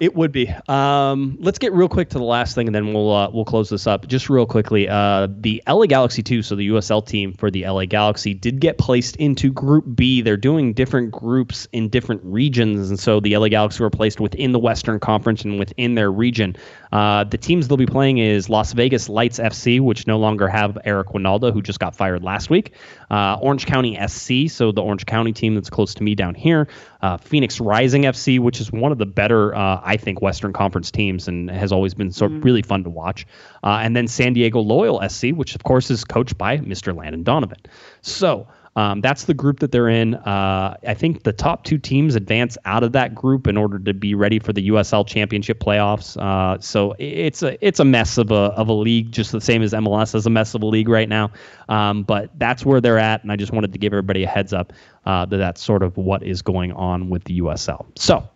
[SPEAKER 2] It would be. Um, let's get real quick to the last thing, and then we'll uh, we'll close this up. Just real quickly, uh, the LA Galaxy two, so the USL team for the LA Galaxy, did get placed into Group B. They're doing different groups in different regions, and so the LA Galaxy were placed within the Western Conference and within their region. Uh, the teams they'll be playing is Las Vegas Lights FC, which no longer have Eric Wynalda, who just got fired last week. Uh, Orange County SC, so the Orange County team that's close to me down here. Uh, Phoenix Rising FC, which is one of the better, uh, I think, Western Conference teams and has always been sort of mm-hmm. really fun to watch. Uh, and then San Diego Loyal SC, which of course is coached by Mr. Landon Donovan. So um, that's the group that they're in. Uh, I think the top two teams advance out of that group in order to be ready for the USL Championship playoffs. Uh, so it's a it's a mess of a of a league, just the same as MLS is a mess of a league right now. Um, but that's where they're at, and I just wanted to give everybody a heads up uh, that that's sort of what is going on with the USL. So,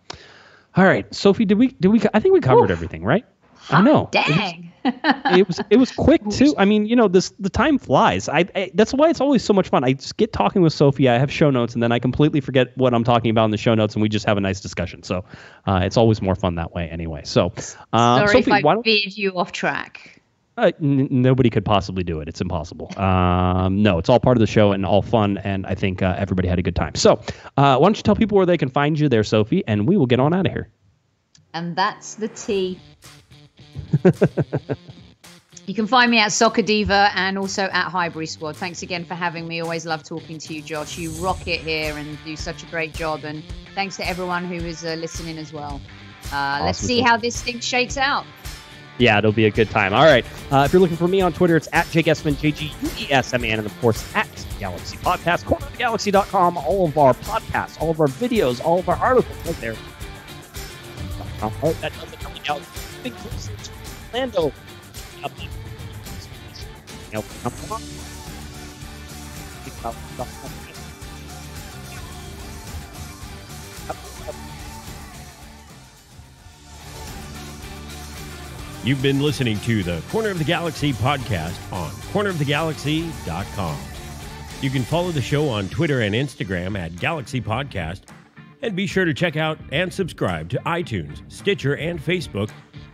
[SPEAKER 2] all right, Sophie, did we did we? I think we covered Oof. everything, right?
[SPEAKER 3] I know. Dang.
[SPEAKER 2] It was, it was quick too. I mean, you know, this the time flies. I, I, that's why it's always so much fun. I just get talking with Sophie. I have show notes, and then I completely forget what I'm talking about in the show notes, and we just have a nice discussion. So uh, it's always more fun that way, anyway. So,
[SPEAKER 3] uh, sorry Sophie, if I veered you off track.
[SPEAKER 2] Uh, n- nobody could possibly do it. It's impossible. Um, no, it's all part of the show and all fun, and I think uh, everybody had a good time. So, uh, why don't you tell people where they can find you there, Sophie, and we will get on out of here.
[SPEAKER 3] And that's the tea. you can find me at Soccer Diva and also at Highbury Squad. Thanks again for having me. Always love talking to you, Josh. You rock it here and do such a great job. And thanks to everyone who is uh, listening as well. Uh, awesome. Let's see how this thing shakes out.
[SPEAKER 2] Yeah, it'll be a good time. All right. Uh, if you're looking for me on Twitter, it's at JGuesman, J G U E S M A N, and of course at Galaxy Podcast, cornerofthegalaxy.com. All of our podcasts, all of our videos, all of our articles right there. All right, that does it coming out. Orlando.
[SPEAKER 1] You've been listening to the Corner of the Galaxy podcast on cornerofthegalaxy.com. You can follow the show on Twitter and Instagram at Galaxy Podcast, and be sure to check out and subscribe to iTunes, Stitcher, and Facebook